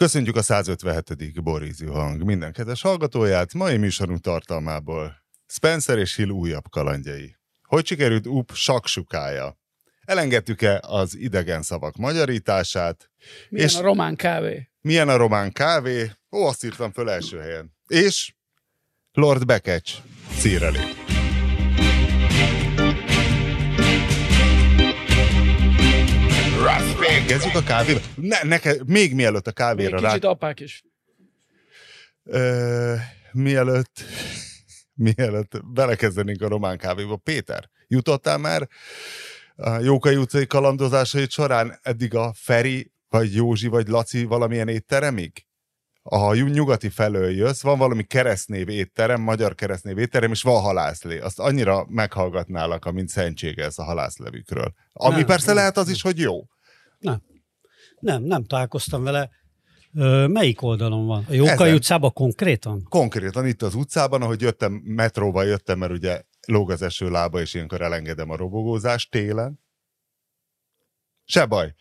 Köszöntjük a 157. Borízű hang minden kedves hallgatóját, mai műsorunk tartalmából Spencer és Hill újabb kalandjai. Hogy sikerült UP saksukája? Elengedtük-e az idegen szavak magyarítását? Milyen és a román kávé? milyen a román kávé? Ó, azt írtam föl első helyen. És Lord Bekecs círeli. Kezdjük a kávéval? Ne, neked, még mielőtt a Még kávéra rá... kicsit apák is. Ö, mielőtt, mielőtt belekezdenénk a román kávéba. Péter, jutottál már a Jókai utcai kalandozásait során eddig a Feri, vagy Józsi, vagy Laci valamilyen étteremig? Ha nyugati felől jössz, van valami keresztnév étterem, magyar keresztnév étterem, és van halászlé. Azt annyira meghallgatnálak, amint szentsége ez a halászlevükről. Ami Nem, persze nem, lehet az is, hogy jó. Nem, nem találkoztam vele. Ö, melyik oldalon van? A Jókai Ezen. utcában konkrétan? Konkrétan itt az utcában, ahogy jöttem, metróval jöttem, mert ugye lóg az eső lába, és ilyenkor elengedem a robogózást télen. Se baj.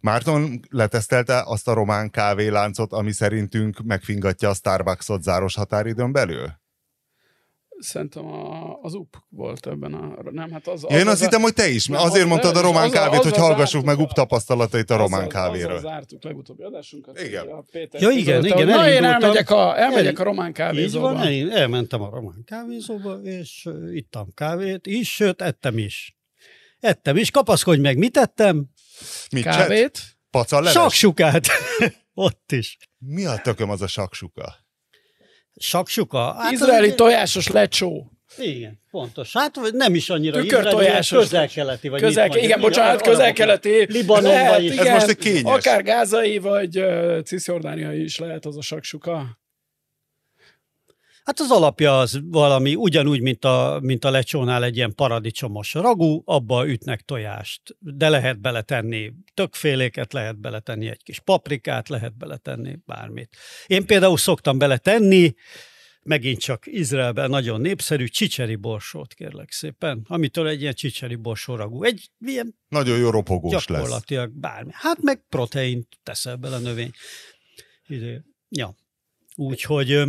Márton letesztelte azt a román kávéláncot, ami szerintünk megfingatja a Starbucksot záros határidőn belül? Szerintem a, az UP volt ebben a... Nem, hát az, az, Ja, én az azt hittem, hogy te is, mert Nem, azért az- mondtad a román azzal- kávét, hogy azzal hallgassuk meg UP tapasztalatait a román kávéről. Azzal zártuk legutóbbi adásunkat. Igen. hogy A Péter Ja, igen, közölte, igen, hogy Na, én elmegyek a, elmegyek El- a román Így kávézóba. van, el, elmentem a román kávézóba, és ittam kávét is, sőt, ettem is. Ettem is, kapaszkodj meg, mit ettem? Mit? Kávét. Pacaleves? Saksukát. Ott is. Mi a tököm az a saksuka? Saksuka. Hát, Izraeli az- tojásos lecsó. Igen, pontos. Hát nem is annyira Tükörtojásos. közel-keleti. Vagy Közel, mit mondjak, igen, bocsánat, közel-keleti. Libanonban Lehet, is. Ez most egy kényes. Akár gázai, vagy uh, cisjordániai is lehet az a saksuka. Hát az alapja az valami, ugyanúgy, mint a, mint a lecsónál egy ilyen paradicsomos ragú, abba ütnek tojást, de lehet beletenni tökféléket, lehet beletenni egy kis paprikát, lehet beletenni bármit. Én például szoktam beletenni, megint csak Izraelben nagyon népszerű csicseri borsót, kérlek szépen, amitől egy ilyen csicseri borsó ragú. Egy ilyen Nagyon jó ropogós lesz. gyakorlatilag bármi. Hát meg proteint teszel bele növény. Ide. Ja. Úgyhogy,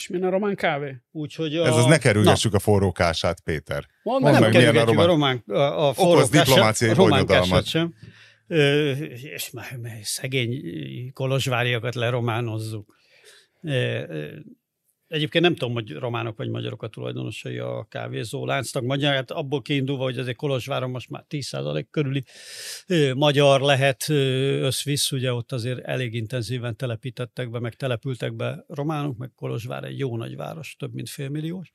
És milyen a román kávé? úgyhogy a... Ez az ne Na, kerülgessük a forrókását, Péter. Mondd meg, meg, nem milyen a román- a román, a, a Okoz diplomáciai bonyodalmat. sem. Ö, és már, már szegény kolozsváriakat lerománozzuk. Egyébként nem tudom, hogy románok vagy magyarok a tulajdonosai a kávézó láncnak. Magyar, hát abból kiindulva, hogy azért Kolozsváron most már 10% körüli magyar lehet összvisz, ugye ott azért elég intenzíven telepítettek be, meg települtek be románok, meg Kolozsvár egy jó nagy város, több mint félmilliós.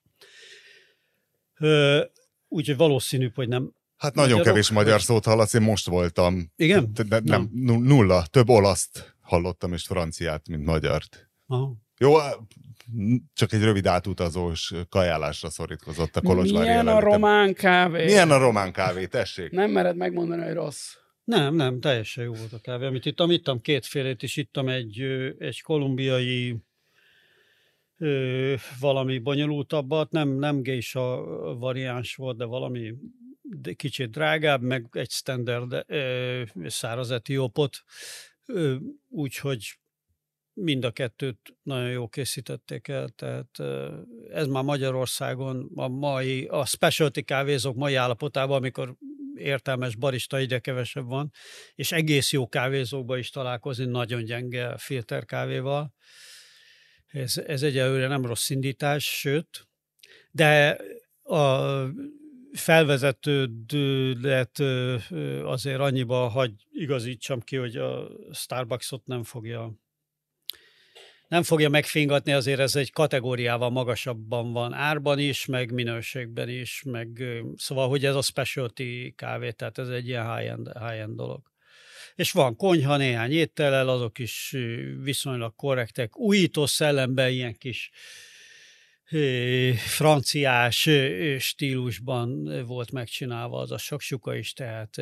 Úgyhogy valószínű, hogy nem. Hát nagyon Magyarok, kevés magyar szót hallasz, én most voltam. Igen? De, nem, nu- nulla. Több olaszt hallottam, és franciát, mint magyart. Aha. Jó, csak egy rövid átutazós kajálásra szorítkozott a Kolozsvári milyen a jelenetem. román kávé? Milyen a román kávé, tessék? Nem mered megmondani, hogy rossz. Nem, nem, teljesen jó volt a kávé. Amit ittam, ittam kétfélét is, ittam egy, egy kolumbiai ö, valami bonyolultabbat, nem, nem geisha variáns volt, de valami de kicsit drágább, meg egy standard ö, száraz etiópot, úgyhogy mind a kettőt nagyon jó készítették el, tehát ez már Magyarországon a mai, a specialty kávézók mai állapotában, amikor értelmes barista egyre kevesebb van, és egész jó kávézókba is találkozni nagyon gyenge filterkávéval. Ez, ez egyelőre nem rossz indítás, sőt, de a ö, azért annyiba hagy igazítsam ki, hogy a Starbucksot nem fogja nem fogja megfingatni, azért ez egy kategóriával magasabban van árban is, meg minőségben is, meg szóval, hogy ez a specialty kávé, tehát ez egy ilyen high-end, high-end dolog. És van konyha, néhány étellel, azok is viszonylag korrektek. Újító szellemben ilyen kis ö, franciás stílusban volt megcsinálva az a saksuka is, tehát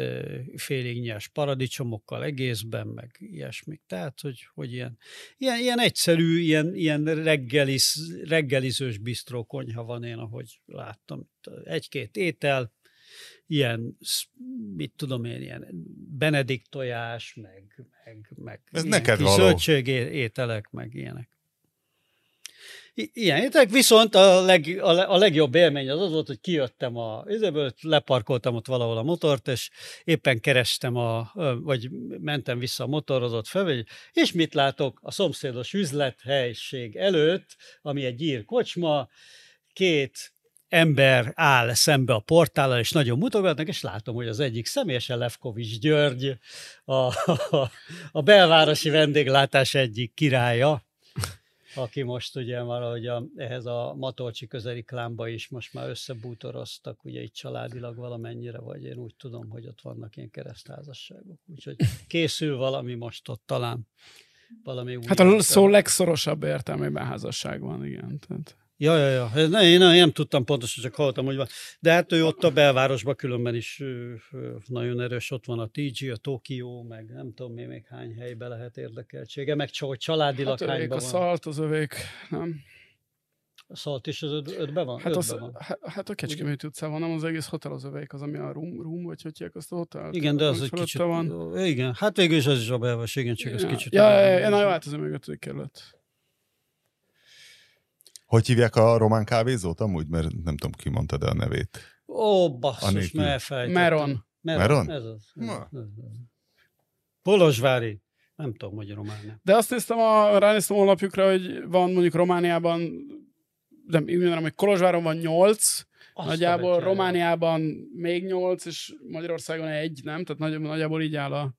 félig nyers paradicsomokkal egészben, meg ilyesmik. Tehát, hogy, hogy ilyen, ilyen, ilyen egyszerű, ilyen, ilyen reggeliz, reggelizős bistró konyha van én, ahogy láttam. Egy-két étel, ilyen, mit tudom én, ilyen benedikt tojás, meg, meg, meg Ez neked kis való. zöldségételek, meg ilyenek. Ilyen ételek, viszont a, leg, a, a legjobb élmény az az volt, hogy kijöttem a izéből, leparkoltam ott valahol a motort, és éppen kerestem, a, vagy mentem vissza a motorozott fel, és mit látok? A szomszédos üzlethelység előtt, ami egy ír kocsma, két ember áll szembe a portállal, és nagyon mutogatnak, és látom, hogy az egyik személyesen Lefkovics György, a, a, a belvárosi vendéglátás egyik királya, aki most ugye valahogy a, ehhez a Matolcsi közeli klámba is most már összebútoroztak, ugye itt családilag valamennyire, vagy én úgy tudom, hogy ott vannak ilyen keresztházasságok. Úgyhogy készül valami most ott talán. Valami új Hát a szó legszorosabb értelmében házasság van, igen. Tehát. Ja, ja, ja. Ne, én nem, nem tudtam pontosan, csak hallottam, hogy van. De hát ő ott a belvárosban különben is nagyon erős, ott van a TG, a Tokió, meg nem tudom még, még hány helybe lehet érdekeltsége, meg csak hogy családilag Hát övék hányban a van. szalt, az övék, nem? A szalt is az öt, ötben van? Hát, az, van. hát- hát a Kecskeméti utcában, nem az egész hotel az övék, az, ami a room, room vagy hogy hívják azt a hotelt? Igen, de az egy kicsit... Van. Igen, hát végül is az is a belváros, igen, csak ez Ja, kicsit... Ja, ja, ja, na jó, hát ez még ötödik kerület. Hogy hívják a román kávézót amúgy? Mert nem tudom, ki mondta de a nevét. Ó, basszus, mert elfelejtettem. Meron. Meron? Ez az. Ez. Kolozsvári. Nem tudom, hogy román. De azt néztem, a, ránéztem a honlapjukra, hogy van mondjuk Romániában, nem, úgy mondanám, hogy Kolozsváron van nyolc, Azt nagyjából. Romániában még nyolc, és Magyarországon egy, nem? Tehát nagy, nagyjából így áll a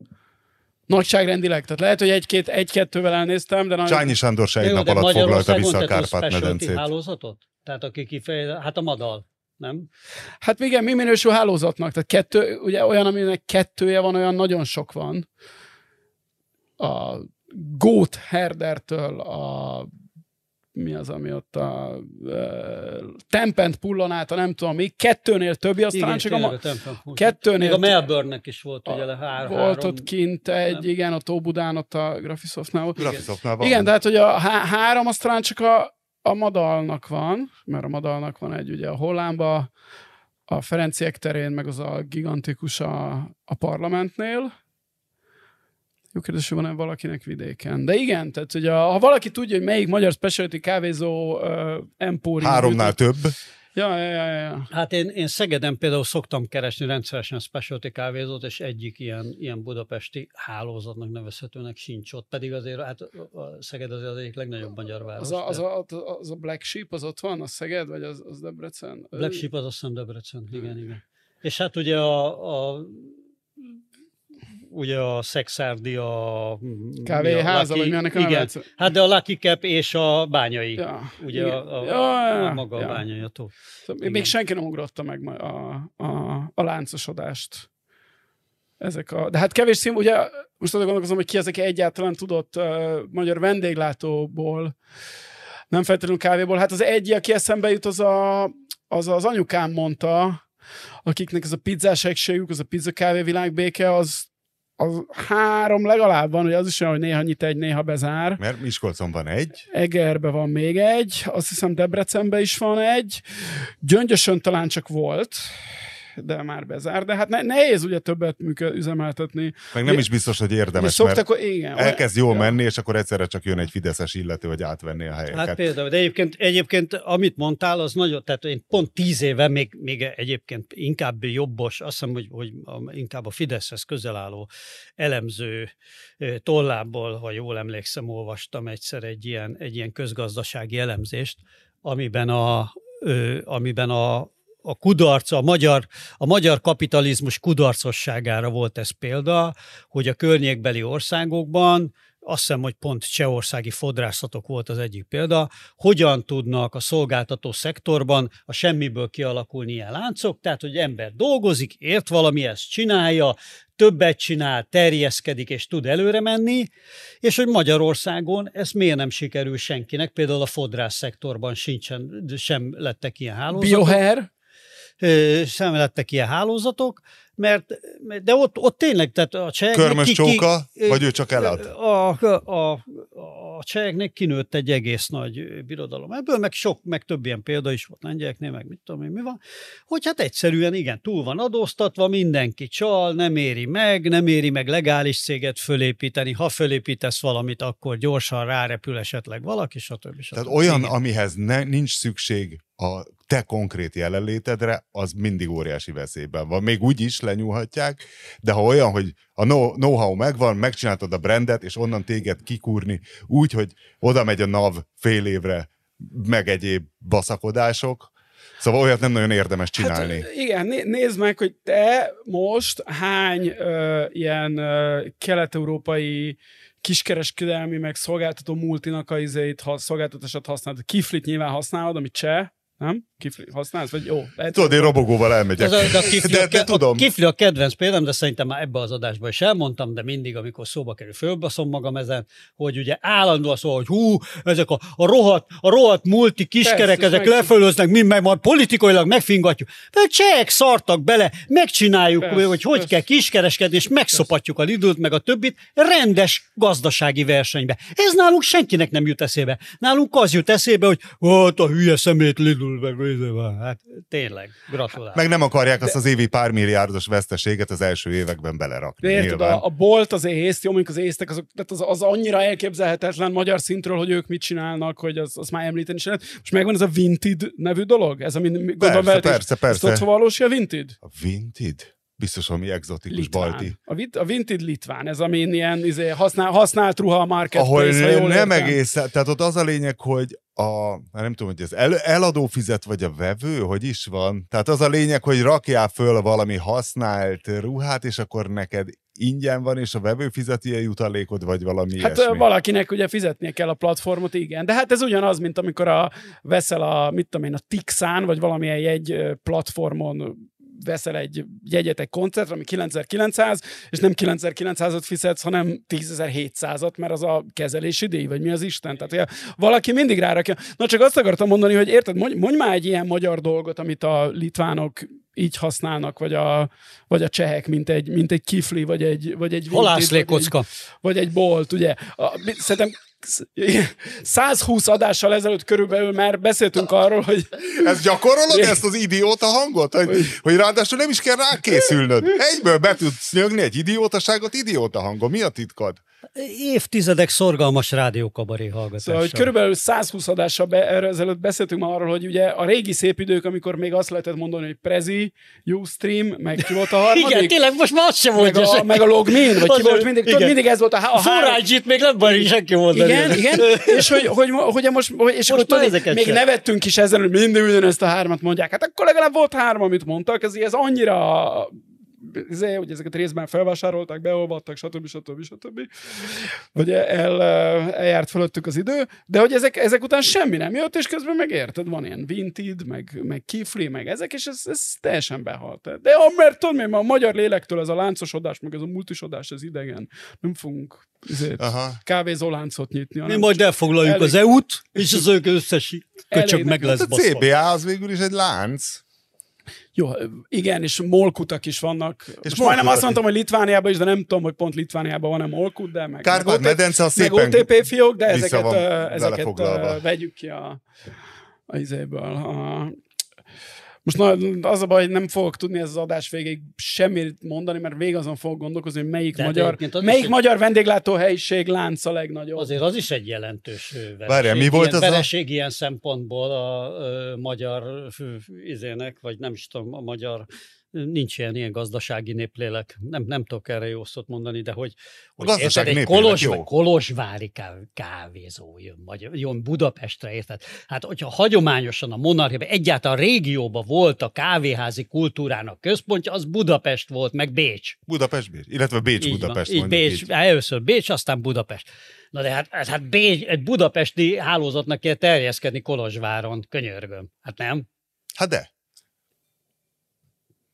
nagyságrendileg. Tehát lehet, hogy egy-két, egy-kettővel elnéztem, de nagy... Csányi Sándor se egy nap alatt foglalta vissza a Kárpát-medencét. hálózatot? Tehát aki kifeje, hát a madal, nem? Hát igen, mi minősül hálózatnak? Tehát kettő, ugye olyan, aminek kettője van, olyan nagyon sok van. A Goat Herdertől a mi az, ami ott a uh, Tempent pullon át, a nem tudom mi, kettőnél többi, aztán csak a, ma- Kettőnél Még a Melbourne-nek is volt, ugye, le hár, volt három. ott kint egy, nem? igen, ott Óbudán, ott a Graphisoftnál. Graphisoftnál van. Igen, de hát, hogy a há- három, az talán csak a, a Madalnak van, mert a Madalnak van egy ugye a Hollámba, a Ferenciek terén, meg az a gigantikus a, a parlamentnél. Jó kérdés, hogy van-e valakinek vidéken. De igen, tehát hogy a, ha valaki tudja, hogy melyik magyar specialty kávézó uh, empórium. Háromnál több. Ja, ja, ja, ja. Hát én, én Szegeden például szoktam keresni rendszeresen specialty kávézót, és egyik ilyen, ilyen budapesti hálózatnak nevezhetőnek sincs ott, pedig azért hát a Szeged azért az egyik legnagyobb magyar város. Az a, az, a, az a Black Sheep, az ott van, a Szeged, vagy az, az Debrecen? Black Sheep az azt hiszem Debrecen, igen, igen. És hát ugye a, a ugye a Szexárdi, a... Kávéháza, vagy mi ennek a neve? Igen, hát de a Lucky Cap és a bányai. Ja, Ugye igen. a, a, ja, a maga ja. a bányai a tó. Szóval Igen. még senki nem ugrotta meg a, a, a láncosodást. Ezek a, de hát kevés szín, ugye most azon gondolkozom, hogy ki aki egyáltalán tudott uh, magyar vendéglátóból, nem feltétlenül kávéból. Hát az egy, aki eszembe jut, az a, az, az anyukám mondta, akiknek ez a pizzás egységük, az a pizza kávé világbéke, az, az három legalább van, ugye az is olyan, hogy néha nyit egy, néha bezár. Mert Miskolcon van egy. Egerbe van még egy, azt hiszem Debrecenbe is van egy, Gyöngyösön talán csak volt, de már bezár, de hát ne, nehéz ugye többet működ, üzemeltetni. Meg nem is biztos, hogy érdemes, mert szoktak, igen. elkezd jól ja. menni, és akkor egyszerre csak jön egy fideszes illető, hogy átvenni a helyeket. Hát például, de egyébként, egyébként amit mondtál, az nagyon, tehát én pont tíz éve még, még egyébként inkább jobbos, azt hiszem, hogy, hogy inkább a Fideszhez közel álló elemző tollából, ha jól emlékszem, olvastam egyszer egy ilyen, egy ilyen közgazdasági elemzést, amiben a, amiben a a kudarca, a magyar, a magyar kapitalizmus kudarcosságára volt ez példa, hogy a környékbeli országokban azt hiszem, hogy pont csehországi fodrászatok volt az egyik példa, hogyan tudnak a szolgáltató szektorban a semmiből kialakulni ilyen láncok, tehát, hogy ember dolgozik, ért valami, ezt csinálja, többet csinál, terjeszkedik és tud előre menni, és hogy Magyarországon ez miért nem sikerül senkinek, például a fodrász szektorban sincsen, sem lettek ilyen hálózatok. Biohair, ö, sem lettek ilyen hálózatok, mert de ott, ott tényleg, tehát a cseh... Körmös csóka, vagy ő csak? A, a, a, a cseheknek kinőtt egy egész nagy birodalom. Ebből meg sok, meg több ilyen példa is volt lengyeleknél, meg mit tudom én, mi van, hogy hát egyszerűen igen, túl van adóztatva, mindenki csal, nem éri meg, nem éri meg legális céget fölépíteni, ha fölépítesz valamit, akkor gyorsan rárepül esetleg valaki, stb. stb. Tehát olyan, Igen. amihez ne, nincs szükség a te konkrét jelenlétedre, az mindig óriási veszélyben van. Még úgy is lenyúlhatják, de ha olyan, hogy a know- know-how megvan, megcsináltad a brandet, és onnan téged kikúrni úgy, hogy oda megy a NAV fél évre, meg egyéb baszakodások, Szóval olyat nem nagyon érdemes csinálni. Hát, igen, né- nézd meg, hogy te most hány ö, ilyen ö, kelet-európai kiskereskedelmi, meg szolgáltató multinak a izét, ha, szolgáltatását használod. Kiflit nyilván használod, amit cseh, nem? Kifli használsz? Vagy jó, lehet, Tudod, én robogóval elmegyek. Ez a, de a kifli, de, a, de ke- tudom. a kifli a kedvenc példám, de szerintem már ebbe az adásban is elmondtam, de mindig, amikor szóba kerül, fölbaszom magam ezen, hogy ugye állandóan szól, hogy hú, ezek a, a rohadt, a rohadt multi kiskerek, Persze, ezek lefölöznek, mi meg majd politikailag megfingatjuk. De csehek szartak bele, megcsináljuk, Persze, hogy hogy persze. kell kiskereskedni, és megszopatjuk a Lidl-t, meg a többit rendes gazdasági versenybe. Ez nálunk senkinek nem jut eszébe. Nálunk az jut eszébe, hogy hát a hülye szemét Lidl, meg izé van. hát tényleg, gratulálok. Meg nem akarják azt az évi pár milliárdos veszteséget az első években belerakni. De érted, a, a bolt, az észt, jó, mondjuk az észtek, azok, tehát az, az annyira elképzelhetetlen magyar szintről, hogy ők mit csinálnak, hogy az, az már említeni sem lehet. Most megvan ez a Vinted nevű dolog? Ez, ami gondolom, Persze, veletek- persze, Ezt tudod, persze. valósi a Vinted? A Vinted? Biztos valami egzotikus Litván. balti. A, Vit- a Vinted Litván, ez amin ilyen izé, használ, használt ruha a Ahol marketplace, ha jól nem egész, tehát ott az a lényeg, hogy a, hát nem tudom, hogy ez el, eladó fizet, vagy a vevő, hogy is van. Tehát az a lényeg, hogy rakjál föl valami használt ruhát, és akkor neked ingyen van, és a vevő fizeti a jutalékod, vagy valami Hát ilyesmi. valakinek ugye fizetnie kell a platformot, igen. De hát ez ugyanaz, mint amikor a, veszel a, mit tudom én, a Tixán, vagy valamilyen jegy ö, platformon veszel egy jegyet egy koncertre, ami 9900, és nem 9900-at fizetsz, hanem 10700-at, mert az a kezelési díj, vagy mi az Isten. Tehát valaki mindig rárakja. Na csak azt akartam mondani, hogy érted, mondj, mondj már egy ilyen magyar dolgot, amit a litvánok így használnak, vagy a, vagy a csehek, mint egy, mint egy kifli, vagy egy, vagy egy Vinted, vagy egy- Halászlékocka. vagy egy bolt, ugye. A, szerintem sz- 120 adással ezelőtt körülbelül már beszéltünk arról, hogy Ez gyakorolod ezt az idióta hangot? Hogy, hogy ráadásul nem is kell rákészülnöd. Egyből be tudsz nyögni egy idiótaságot idióta hangon. Mi a titkod? Évtizedek szorgalmas rádiókabaré hallgatása. Szóval, hogy körülbelül 120 adással be, erről ezelőtt beszéltünk már arról, hogy ugye a régi szép idők, amikor még azt lehetett mondani, hogy Prezi, Ustream, meg ki volt a harmadik? Igen, tényleg most már az sem meg a, meg a Logmin, vagy ki Az- volt mindig, tudod, mindig ez volt a, a forrágyit még nem bari senki mondani. Igen, igen, és hogy, hogy, hogy most, és Most már tudod, még sem. nevettünk is ezen, hogy mindig ugyanezt a hármat mondják. Hát akkor legalább volt három, amit mondtak, ez, ez annyira izé, hogy ezeket részben felvásárolták, beolvadtak, stb. stb. stb. Vagy el, eljárt fölöttük az idő, de hogy ezek, ezek után semmi nem jött, és közben meg érted, van ilyen Vinted, meg, meg Kifli, meg ezek, és ez, ez teljesen behalt. De ah, mert tudod, mi, a magyar lélektől ez a láncosodás, meg ez a multisodás, ez idegen. Nem fogunk ezért, Aha. kávézó láncot nyitni. Mi majd elfoglaljuk Elég. az EU-t, és az ők összes köcsög meg lesz Hát a. CBA az végül is egy lánc. Jó, igen, és molkutak is vannak. És Most majdnem azt mondtam, hogy Litvániában is, de nem tudom, hogy pont Litvániában van-e molkut, de meg, meg, Kárpát-medence az meg OTP fiók, de ezeket, ezeket vegyük ki a, a izéből. A, most na, az a baj, hogy nem fogok tudni ez az adás végéig semmit mondani, mert végig azon fogok gondolkozni, hogy melyik, De hát magyar, melyik egy- magyar vendéglátó-helyiség lánc a legnagyobb. Azért az is egy jelentős vereség. Várjál, mi volt ilyen, az a- vereség ilyen szempontból a ö, magyar ö, izének, vagy nem is tudom, a magyar nincs ilyen, ilyen gazdasági néplélek. Nem, nem tudok erre jó szót mondani, de hogy, hogy gazdasági érted, egy Kolos, jó. vagy Kolozsvári ká- kávézó jön, magyar, jön Budapestre, érted? Hát, hogyha hagyományosan a monarchiában, egyáltalán a régióban volt a kávéházi kultúrának központja, az Budapest volt, meg Bécs. Budapest, Bécs, illetve Bécs, Így van, Budapest. így Bécs, így. először Bécs, aztán Budapest. Na de hát, hát, hát Bécs, egy budapesti hálózatnak kell terjeszkedni Kolozsváron, könyörgöm. Hát nem? Hát de.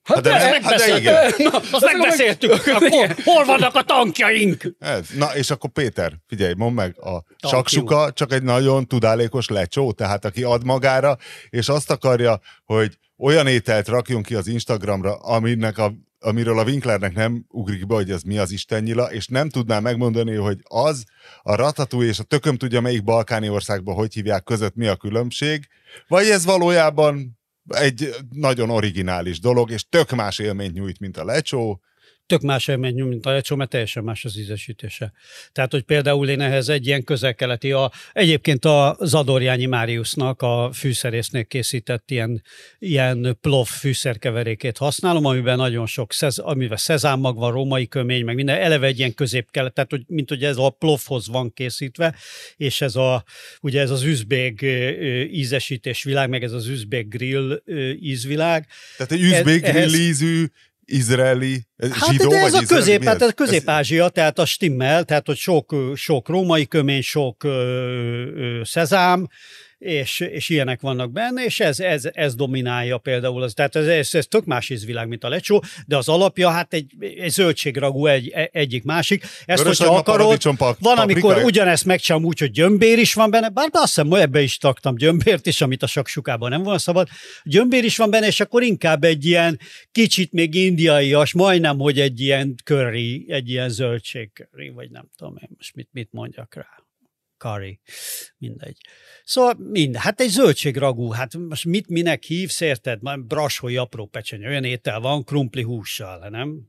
Hát de- de- hát de megbeszéltük. igen. Na, Azt akkor megbeszéltük, meg- hol, hol vannak a tankjaink? Ez. Na, és akkor Péter, figyelj, mondd meg, a Tankiú. saksuka csak egy nagyon tudálékos lecsó, tehát aki ad magára, és azt akarja, hogy olyan ételt rakjon ki az Instagramra, aminek a amiről a Winklernek nem ugrik be, hogy az mi az istennyila, és nem tudná megmondani, hogy az a ratatú és a tököm tudja melyik balkáni országban hogy hívják között mi a különbség, vagy ez valójában egy nagyon originális dolog, és tök más élményt nyújt, mint a lecsó, tök más élmény, mint a lecsó, mert teljesen más az ízesítése. Tehát, hogy például én ehhez egy ilyen közelkeleti, a, egyébként a Zadorjányi Máriusznak a fűszerésznél készített ilyen, ilyen plov fűszerkeverékét használom, amiben nagyon sok, szez, amiben szezámmag van, római kömény, meg minden, eleve egy ilyen középkelet, tehát hogy, mint hogy ez a plovhoz van készítve, és ez a, ugye ez az üzbég ízesítés világ, meg ez az üzbég grill ízvilág. Tehát egy üzbég grill ízű izraeli, hát zsidó, de ez a közép, hát ez? közép-ázsia, tehát a stimmel, tehát hogy sok, sok római kömény, sok ö, ö, szezám, és, és ilyenek vannak benne, és ez, ez, ez dominálja például. Az, tehát ez, ez, ez tök más ízvilág, mint a lecsó, de az alapja hát egy, egy zöldségragú egy, egyik másik. Ezt, Vörös hogyha akarod, van, amikor ugyanezt megcsinálom úgy, hogy gyömbér is van benne, bár azt hiszem, hogy ebbe is taktam gyömbért is, amit a saksukában nem volna szabad. Gyömbér is van benne, és akkor inkább egy ilyen kicsit még indiaias, majdnem, hogy egy ilyen curry, egy ilyen zöldség curry, vagy nem tudom én most mit, mit mondjak rá curry, mindegy. Szóval minden, hát egy zöldségragú, hát most mit minek hívsz, érted? Már brassói apró pecsenye, olyan étel van, krumpli hússal, nem?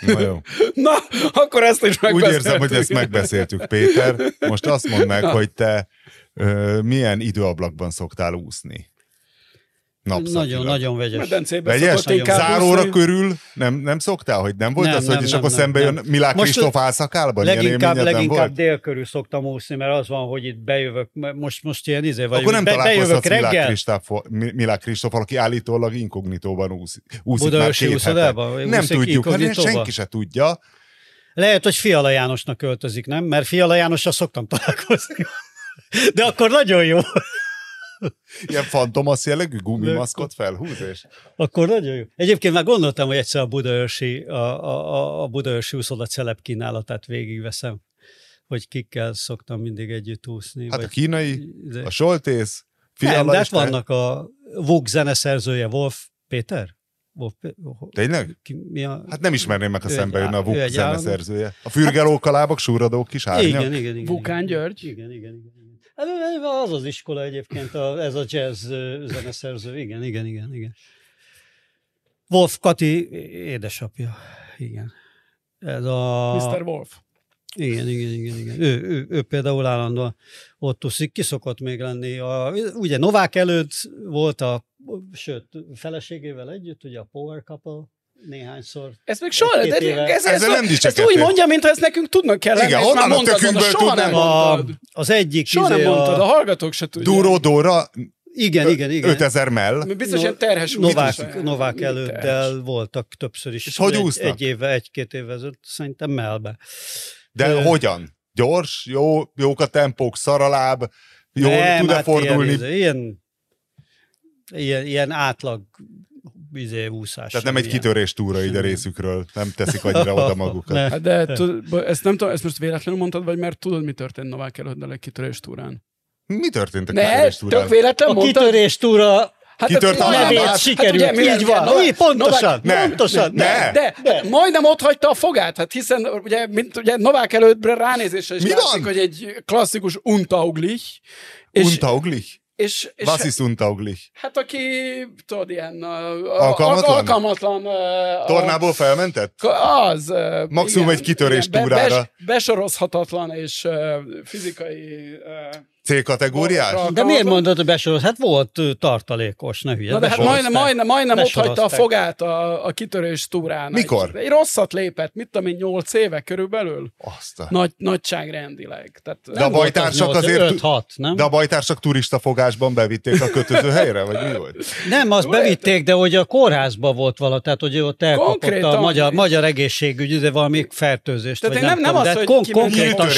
Na jó. Na, akkor ezt is megbeszéltük. Úgy érzem, hogy ezt megbeszéltük, Péter. Most azt mondd meg, hogy te ö, milyen időablakban szoktál úszni? Nagyon, nagyon vegyes. Medencében vegyes? Záróra úszni. körül nem, nem szoktál, hogy nem volt nem, az, nem, hogy és nem, akkor nem, szembe jön Milák Kristóf álszakálban? Leginkább, leginkább dél körül szoktam úszni, mert az van, hogy itt bejövök, most, most ilyen izé vagy. Akkor nem be, bejövök reggel. Milák Kristóf, aki állítólag inkognitóban úszik. úszik Budaörsi úszodában? Nem tudjuk, hát senki se tudja. Lehet, hogy Fiala Jánosnak költözik, nem? Mert Fiala Jánossal szoktam találkozni. De akkor nagyon jó. Ilyen fantomasz jellegű gumimaszkot felhúz, és... Akkor nagyon jó. Egyébként már gondoltam, hogy egyszer a budaörsi, a, a, a budaörsi úszoda celeb kínálatát végigveszem, hogy kikkel szoktam mindig együtt úszni. Hát vagy, a kínai, de... a Soltész, Fiala Nem, de hát vannak a Vogue zeneszerzője, Wolf Péter? Wolf, Tényleg? Ki, mi a... Hát nem ismerném meg, ha szembe jönne a Vuk zeneszerzője. A fürgelók, a lábak, súradók, kis árnyak. Igen, igen, igen. Vukán György? Igen, igen, igen. Hát, az az iskola egyébként, a, ez a jazz zeneszerző. Igen, igen, igen, igen. Wolf Kati édesapja. Igen. Ez a... Mr. Wolf. Igen, igen, igen, igen. Ő, ő, ő például állandóan ott úszik, ki szokott még lenni. A, ugye Novák előtt volt a, sőt, feleségével együtt, ugye a Power Couple, néhányszor. Ez még soha, de ez, ez, nem ezt úgy mondja, mintha ezt nekünk tudnak kellene. Igen, honnan a tökünkből soha nem mondtad. A, az egyik. Soha nem izé mondtad, a hallgatók se tudják. Duró Dóra igen, igen, igen. 5000 mell. Biztos ilyen terhes Novák, Novák előddel voltak többször is. És hogy úsznak? Egy, egy éve, egy-két évvel ezelőtt, szerintem mellbe. De Ö... hogyan? Gyors, jó, jók a tempók, szaraláb, jó, tud-e hát fordulni? Ilyen, ilyen, ilyen, ilyen átlag izé, úszás. Tehát nem egy kitörés túra így a részükről, nem teszik annyira oda magukat. Hát de tud, ezt, nem tudom, ezt most véletlenül mondtad, vagy mert tudod, mi történt Novák előtt a kitörés túrán? Mi történt a kitörés túrán? tök véletlen A mondtad? kitörés túra Hát Kitört a nevét hát sikerült. Hát ugye, így van. Novák, pontosan. Ne, pontosan. Ne, ne, de, de. Hát majdnem ott hagyta a fogát. Hát hiszen ugye, mint, ugye Novák előtt ránézésre is Mi látszik, van? hogy egy klasszikus untauglich. Untauglich? És, és Was ist untauglich? Hát aki, tudod, ilyen alkalmatlan. alkalmatlan a, Tornából felmentett? Az. Maximum igen, egy kitörés igen, túrára. Bes, besorozhatatlan és fizikai C-kategóriás? De miért mondod, hogy besoroz? Hát volt tartalékos, ne hülye. Na de hát majdnem, majdnem, majdnem ott hagyta a fogát a, a kitörés túrán. Mikor? Egy, egy rosszat lépett, mit tudom én, 8 éve körülbelül. Azt a... Nagy, nagyságrendileg. Tehát de a bajtársak az azért... 5, 6, nem? De a bajtársak turista fogásban bevitték a kötöző helyre, vagy mi volt? Nem, azt bevitték, de hogy a kórházban volt vala, tehát hogy ott elkapott a magyar, magyar egészségügy, de valami fertőzést. Tehát nem, nem, nem az, hogy konkrétan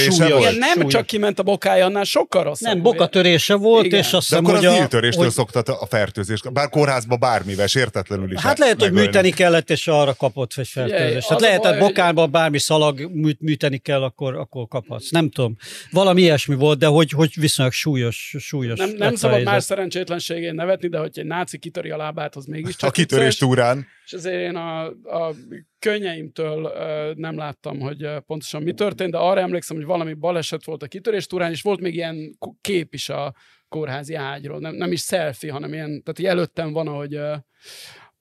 Nem csak kiment a bokája, annál sokkal szakmai. Nem, bokatörése volt, Igen. és azt De hiszem, akkor hogy az a... nyíltöréstől hogy- szoktat a fertőzést, bár kórházba bármivel, sértetlenül is. Hát lehet, hogy műteni kellett, és arra kapott egy fertőzést. Hát lehet, hogy hogy- bokánban bármi szalag mű- műteni kell, akkor, akkor kaphatsz. Nem tudom. Valami ilyesmi volt, de hogy, hogy viszonylag súlyos, súlyos Nem, nem szabad helyzet. más szerencsétlenségén nevetni, de hogyha egy náci kitöri a lábát, az mégiscsak A kitörés túrán. És ezért én a, a könnyeimtől nem láttam, hogy pontosan mi történt, de arra emlékszem, hogy valami baleset volt a kitörés túrán, és volt még ilyen kép is a kórházi ágyról. Nem, nem is selfie, hanem ilyen, tehát így előttem van, ahogy,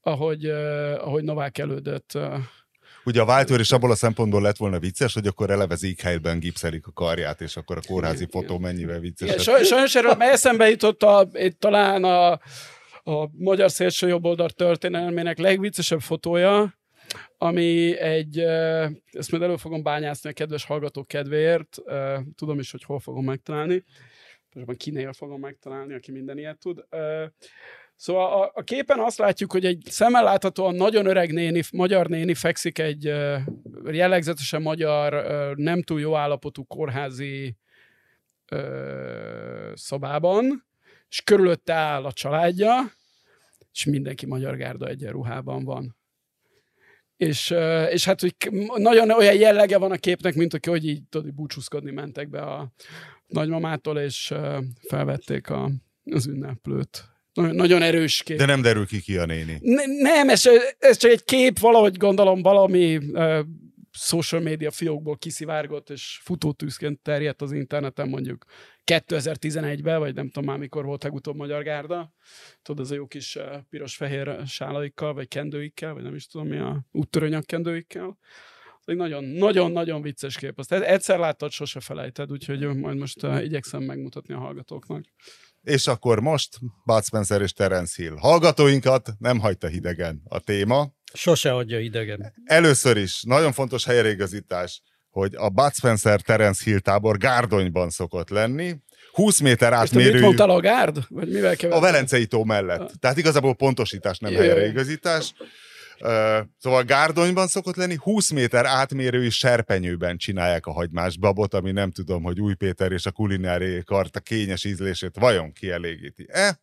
ahogy, ahogy Novák elődött. Ugye a váltőr is abból a szempontból lett volna vicces, hogy akkor eleve helyben gipszelik a karját, és akkor a kórházi fotó mennyivel igen, vicces. saj, sajnos erről eszembe jutott a, itt talán a, a magyar szélső jobboldal történelmének legviccesebb fotója, ami egy, ezt majd elő fogom bányászni a kedves hallgatók kedvéért, tudom is, hogy hol fogom megtalálni, pontosabban kinél fogom megtalálni, aki minden ilyet tud. Szóval a, a képen azt látjuk, hogy egy szemmel láthatóan nagyon öreg néni, magyar néni fekszik egy jellegzetesen magyar, nem túl jó állapotú kórházi szobában, és körülötte áll a családja, és mindenki magyar gárda egyenruhában van. És, és hát hogy nagyon olyan jellege van a képnek, mint aki, hogy így tudod, búcsúzkodni mentek be a nagymamától, és felvették a, az ünneplőt. Nagyon, nagyon erős kép. De nem derül ki ki a néni. Ne, nem, ez, ez csak egy kép, valahogy gondolom valami social media fiókból kiszivárgott, és futótűzként terjedt az interneten mondjuk 2011-ben, vagy nem tudom már mikor volt legutóbb Magyar Gárda. Tudod, az a jó kis uh, piros-fehér sálaikkal, vagy kendőikkel, vagy nem is tudom mi a úttörőnyak kendőikkel. Egy nagyon, nagyon, nagyon vicces kép. Azt egyszer láttad, sose felejted, úgyhogy majd most uh, igyekszem megmutatni a hallgatóknak. És akkor most Bud Spencer és Terence Hill. Hallgatóinkat nem hagyta hidegen a téma. Sose adja idegen. Először is nagyon fontos helyreigazítás, hogy a Bud Spencer Terence Hill tábor Gárdonyban szokott lenni. 20 méter te mit átmérőjű mondtál a gárd? Vagy mivel a? Velencei tó mellett. Tehát igazából pontosítás, nem helyreigazítás. Szóval Gárdonyban szokott lenni, 20 méter átmérőjű serpenyőben csinálják a hagymás babot, ami nem tudom, hogy Új Péter és a kulinári karta kényes ízlését vajon kielégíti-e.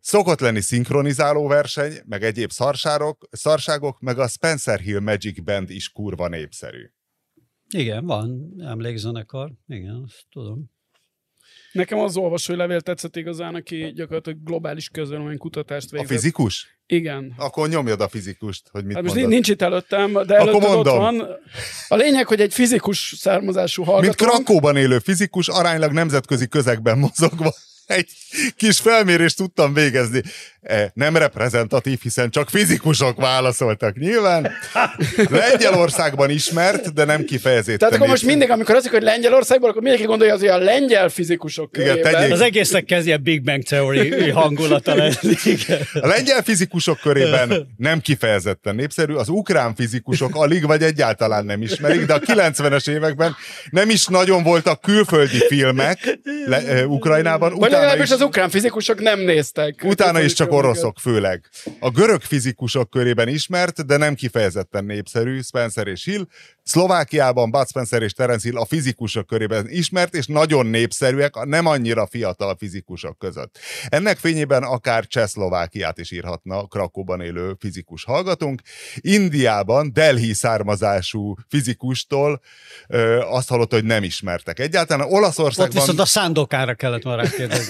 Szokott lenni szinkronizáló verseny, meg egyéb szarságok, szarságok, meg a Spencer Hill Magic Band is kurva népszerű. Igen, van emlékzenekar. Igen, azt tudom. Nekem az olvasói levél tetszett igazán, aki gyakorlatilag globális közvélemény kutatást A végzett. fizikus? Igen. Akkor nyomjad a fizikust, hogy mit Hát most mondod. nincs itt előttem, de Akkor előtted ott van. A lényeg, hogy egy fizikus származású Mint hallgató. Krakóban élő fizikus, aránylag nemzetközi közegben mozogva egy kis felmérést tudtam végezni. E, Nem reprezentatív, hiszen csak fizikusok válaszoltak nyilván. Lengyelországban ismert, de nem kifejezetten. Tehát akkor most mindig, amikor azt hogy Lengyelországból, akkor mindenki gondolja az, hogy a lengyel fizikusok Igen, körében. tegyék. Az egésznek kezd ilyen Big Bang Theory hangulata lenni. Igen. A lengyel fizikusok körében nem kifejezetten népszerű, az ukrán fizikusok alig vagy egyáltalán nem ismerik, de a 90-es években nem is nagyon voltak külföldi filmek le, e, Ukrajnában. Vagy legalábbis is, az ukrán fizikusok nem néztek. utána is csak oroszok főleg. A görög fizikusok körében ismert, de nem kifejezetten népszerű Spencer és Hill. Szlovákiában Bud Spencer és Terence Hill a fizikusok körében ismert, és nagyon népszerűek a nem annyira fiatal fizikusok között. Ennek fényében akár Csehszlovákiát is írhatna Krakóban élő fizikus hallgatónk. Indiában Delhi származású fizikustól ö, azt hallott, hogy nem ismertek. Egyáltalán Ott Olaszországban... viszont a szándokára kellett volna rákérdezni.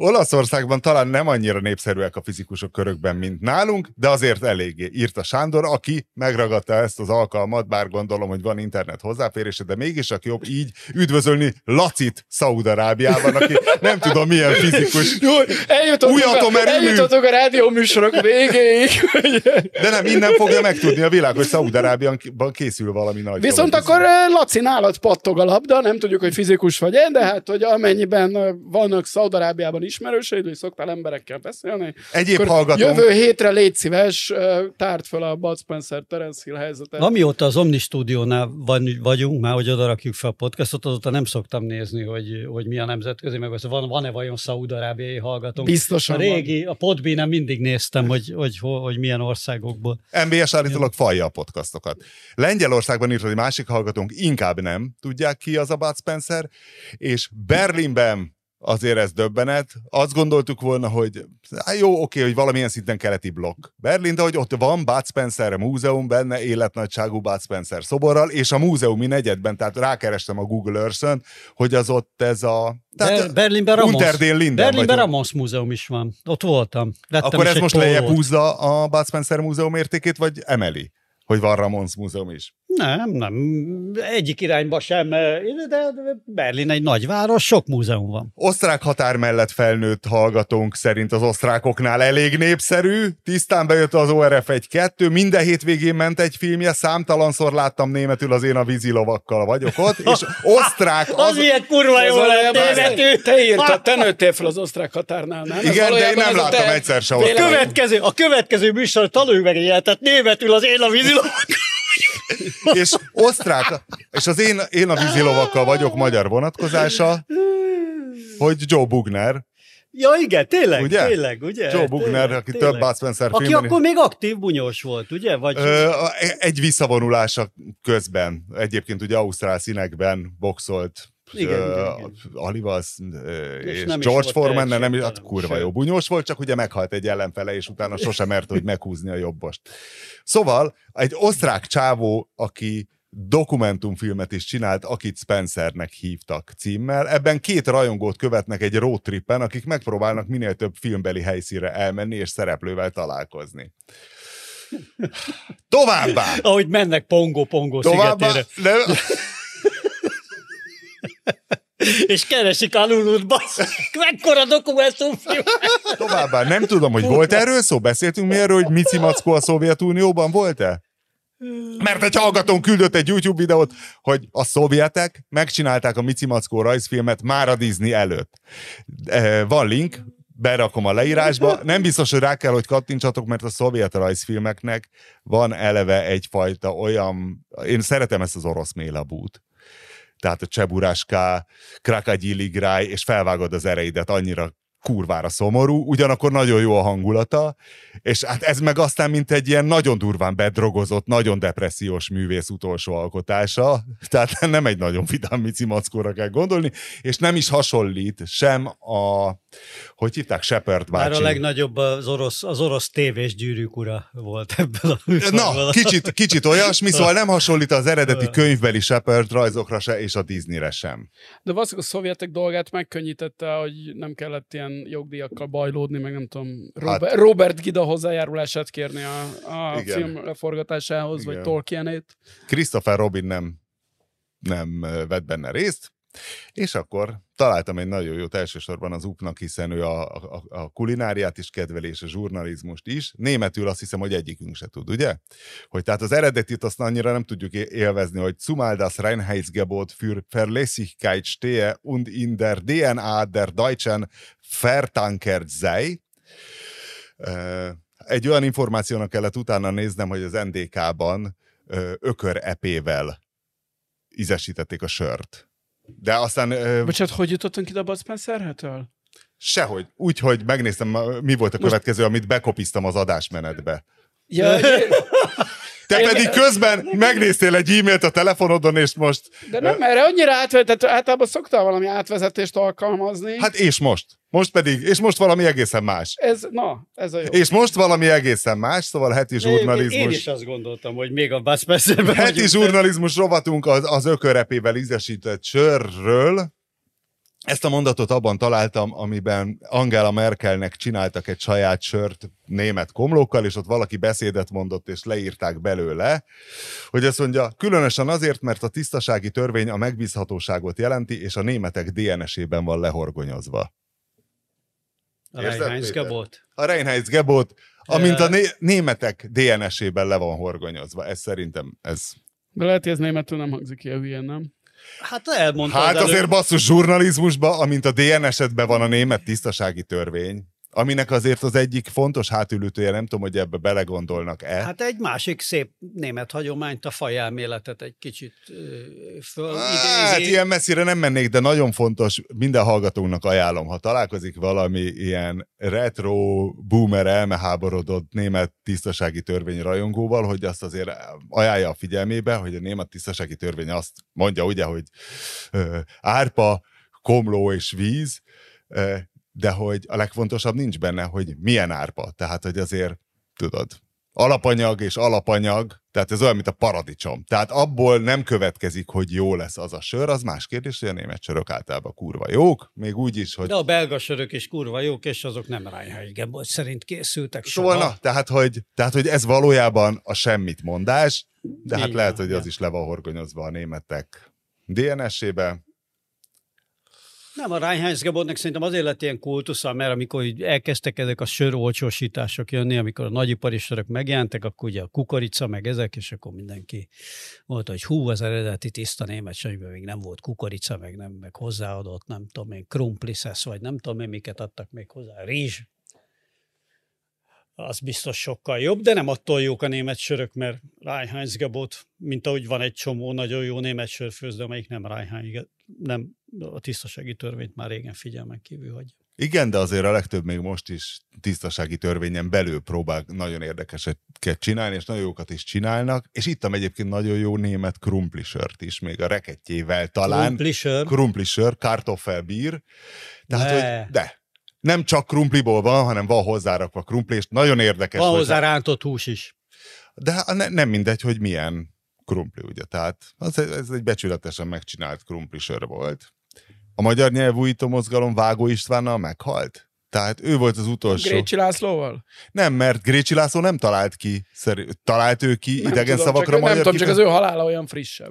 Olaszországban talán nem annyira népszerűek a fizikusok körökben, mint nálunk, de azért eléggé, írta Sándor, aki megragadta ezt az alkalmat, bár gondolom, hogy van internet hozzáférése, de mégis csak jobb így üdvözölni Lacit Szaudarábiában, aki nem tudom milyen fizikus, Jó, eljutottunk, Új a, eljutottunk a rádió műsorok végéig. de nem, innen fogja megtudni a világ, hogy Szaudarábiában készül valami nagy Viszont dolog. akkor Laci nálad pattog a labda, nem tudjuk, hogy fizikus vagy én, de hát, hogy amennyiben vannak Szaudarábiában ismerőseid, vagy szoktál emberekkel beszélni. Egyéb Akkor hallgatónk, Jövő hétre légy szíves, tárt fel a Bud Spencer Terence Hill helyzetet. Amióta az Omni stúdiónál van- vagyunk, már hogy oda rakjuk fel a podcastot, azóta nem szoktam nézni, hogy, hogy mi a nemzetközi, meg az van, van-e vajon szaúd-arábiai hallgatónk. Biztosan A van. régi, a podbean mindig néztem, hogy, hogy, hogy, hogy milyen országokból. MBS állítólag falja a podcastokat. Lengyelországban írt, hogy másik hallgatónk inkább nem tudják ki az a Bud Spencer, és Berlinben azért ez döbbenet. Azt gondoltuk volna, hogy hát jó, oké, hogy valamilyen szinten keleti blokk. Berlin, de hogy ott van Bud Spencer múzeum, benne életnagyságú Bud Spencer szoborral, és a múzeumi negyedben, tehát rákerestem a Google Earth-ön, hogy az ott ez a... Ber- Berlinben Ramos, Unterdén Linden. Berlinben Ramos múzeum is van. Ott voltam. Vettem Akkor ez most lejjebb húzza a Bud Spencer múzeum értékét, vagy emeli? Hogy van Ramons múzeum is. Nem, nem. Egyik irányba sem, de de Berlin egy nagyváros, sok múzeum van. Osztrák határ mellett felnőtt hallgatónk szerint az osztrákoknál elég népszerű. Tisztán bejött az ORF 1-2, minden hétvégén ment egy filmje, számtalanszor láttam németül az én a vízilovakkal vagyok ott, és osztrák Az, az milyen kurva jó lett. Te, írtad, te nőttél fel az osztrák határnál, nem? Igen, de én nem a láttam te egyszer se osztrák. Következő, a következő műsor tanulj meg tehát németül az én a vízilovak. És osztrák, és az én, én a vízilovakkal vagyok magyar vonatkozása, hogy Joe Bugner, Ja igen, tényleg, Ugye? tényleg, ugye? Joe Bugner, Tényleg, aki tényleg. több Bud Spencer Aki filmben... akkor még aktív bunyós volt, ugye? Vagy... Ö, egy visszavonulása közben, egyébként ugye Ausztrál színekben boxolt Igen, igen, igen. És, És George Foreman, de nem is, hát kurva Sőt. jó bunyós volt, csak ugye meghalt egy ellenfele, és utána sosem mert, hogy meghúzni a jobbost. Szóval egy osztrák csávó, aki dokumentumfilmet is csinált, akit Spencernek hívtak címmel. Ebben két rajongót követnek egy roadtrippen, akik megpróbálnak minél több filmbeli helyszínre elmenni és szereplővel találkozni. Továbbá! Ahogy mennek Pongo-Pongo szigetére, Nem, és keresik Alulut, bassz. Mekkora dokumentumfilm. továbbá, nem tudom, hogy volt erről szó, beszéltünk mi erről, hogy Mici Mackó a Szovjetunióban volt-e? Mert egy hallgatón küldött egy YouTube videót, hogy a szovjetek megcsinálták a Mici Mackó rajzfilmet már a Disney előtt. Eh, Van link, berakom a leírásba. Nem biztos, hogy rá kell, hogy kattintsatok, mert a szovjet rajzfilmeknek van eleve egyfajta olyan... Én szeretem ezt az orosz mélabút. Tehát a Cseburáská, Krakagyili és felvágod az ereidet annyira kurvára szomorú, ugyanakkor nagyon jó a hangulata, és hát ez meg aztán mint egy ilyen nagyon durván bedrogozott, nagyon depressziós művész utolsó alkotása, tehát nem egy nagyon vidám Mici Mackóra kell gondolni, és nem is hasonlít sem a, hogy hívták, Shepard Már bácsi. a legnagyobb az orosz, az orosz tévés gyűrűk ura volt ebből a műsorban. Na, kicsit, kicsit olyasmi, szóval nem hasonlít az eredeti könyvbeli Shepard rajzokra se, és a Disneyre sem. De valószínűleg a szovjetek dolgát megkönnyítette, hogy nem kellett ilyen jogdíjakkal bajlódni, meg nem tudom, Robert, Hát- Robert Gida hozzájárulását kérni a, a Igen. film leforgatásához, vagy Igen. Tolkienét. Christopher Robin nem, nem vett benne részt, és akkor találtam egy nagyon jót elsősorban az UP-nak, hiszen ő a, a, a kulináriát is kedveli, és a zsurnalizmust is. Németül azt hiszem, hogy egyikünk se tud, ugye? Hogy tehát az eredetit azt annyira nem tudjuk élvezni, hogy zumal das Reinheitsgebot für Verlässlichkeit stehe und in der DNA der Deutschen vertankert sei. Egy olyan információnak kellett utána néznem, hogy az NDK-ban ökör epével ízesítették a sört. De aztán ö, Bocsánat, hogy jutottunk ide a Bud Spencerhetől? sehogy. Úgy, hogy megnéztem, mi volt a következő, amit bekopiztam az adásmenetbe. Ja, Te Én- pedig közben megnéztél egy e-mailt a telefonodon, és most... de nem, erre annyira átvetett, általában szoktál valami átvezetést alkalmazni. Hát és most. Most pedig, és most valami egészen más. Ez, na, ez a jó. És most valami egészen más, szóval heti Én zsurnalizmus. is azt gondoltam, hogy még a Bud Spencerben Heti zsurnalizmus rovatunk az, az ökörepével ízesített sörről. Ezt a mondatot abban találtam, amiben Angela Merkelnek csináltak egy saját sört német komlókkal, és ott valaki beszédet mondott, és leírták belőle, hogy azt mondja, különösen azért, mert a tisztasági törvény a megbízhatóságot jelenti, és a németek DNS-ében van lehorgonyozva. A Érzed, Reinheindsgebot. A Reinheitsgebot, amint a né- németek DNS-ében le van horgonyozva. Ez szerintem, ez De lehet, hogy ez németül nem hangzik ilyen hülyén, nem? Hát elmondta Hát az azért előbb. basszus zsurnalizmusban, amint a DNS-edben van a német tisztasági törvény, aminek azért az egyik fontos hátülütője, nem tudom, hogy ebbe belegondolnak-e. Hát egy másik szép német hagyományt, a fajelméletet egy kicsit ö, Hát fölidézi. ilyen messzire nem mennék, de nagyon fontos, minden hallgatónknak ajánlom, ha találkozik valami ilyen retro, boomer, elmeháborodott német tisztasági törvény rajongóval, hogy azt azért ajánlja a figyelmébe, hogy a német tisztasági törvény azt mondja ugye, hogy ö, árpa, komló és víz, de hogy a legfontosabb nincs benne, hogy milyen árpa. Tehát, hogy azért, tudod, alapanyag és alapanyag, tehát ez olyan, mint a paradicsom. Tehát abból nem következik, hogy jó lesz az a sör, az más kérdés, hogy a német sörök általában kurva jók, még úgy is, hogy... De a belga sörök is kurva jók, és azok nem Reinhard Gebot szerint készültek Szóval, soha. na, tehát hogy, tehát, hogy ez valójában a semmit mondás, de hát Így lehet, hogy az is le van horgonyozva a németek DNS-ébe. Nem, a Reinheitsgebotnak szerintem azért lett ilyen kultusza, mert amikor így elkezdtek ezek a sör olcsósítások jönni, amikor a nagyipari sörök megjelentek, akkor ugye a kukorica, meg ezek, és akkor mindenki volt, hogy hú, az eredeti tiszta német sörben még nem volt kukorica, meg nem, meg hozzáadott, nem tudom én, krumpliszesz, vagy nem tudom én, miket adtak még hozzá, rizs. Az biztos sokkal jobb, de nem attól jók a német sörök, mert Reinheitsgebot, mint ahogy van egy csomó nagyon jó német sörfőzde, amelyik nem Reinheitsgebot, nem a tisztasági törvényt már régen figyelmen kívül hagyja. Igen, de azért a legtöbb még most is tisztasági törvényen belül próbál nagyon érdekeseket csinálni, és nagyon jókat is csinálnak, és ittam egyébként nagyon jó német krumplisört is, még a rekettjével talán. Krumplisör. Krumplisör, kartoffelbír. Tehát, Ne. hogy de. Nem csak krumpliból van, hanem van hozzárakva krumpli, és nagyon érdekes. Van hozzá rántott hús is. De hát ne, nem mindegy, hogy milyen krumpli, ugye. Tehát az, ez egy becsületesen megcsinált krumplisör volt. A magyar nyelvújító mozgalom Vágó Istvánnal meghalt? Tehát ő volt az utolsó. Grécsi Lászlóval? Nem, mert Grécsi László nem talált ki, szerű, talált ő ki Nem idegen tudom, szavakra csak, magyar Nem tudom, csak az ő halála olyan frissebb.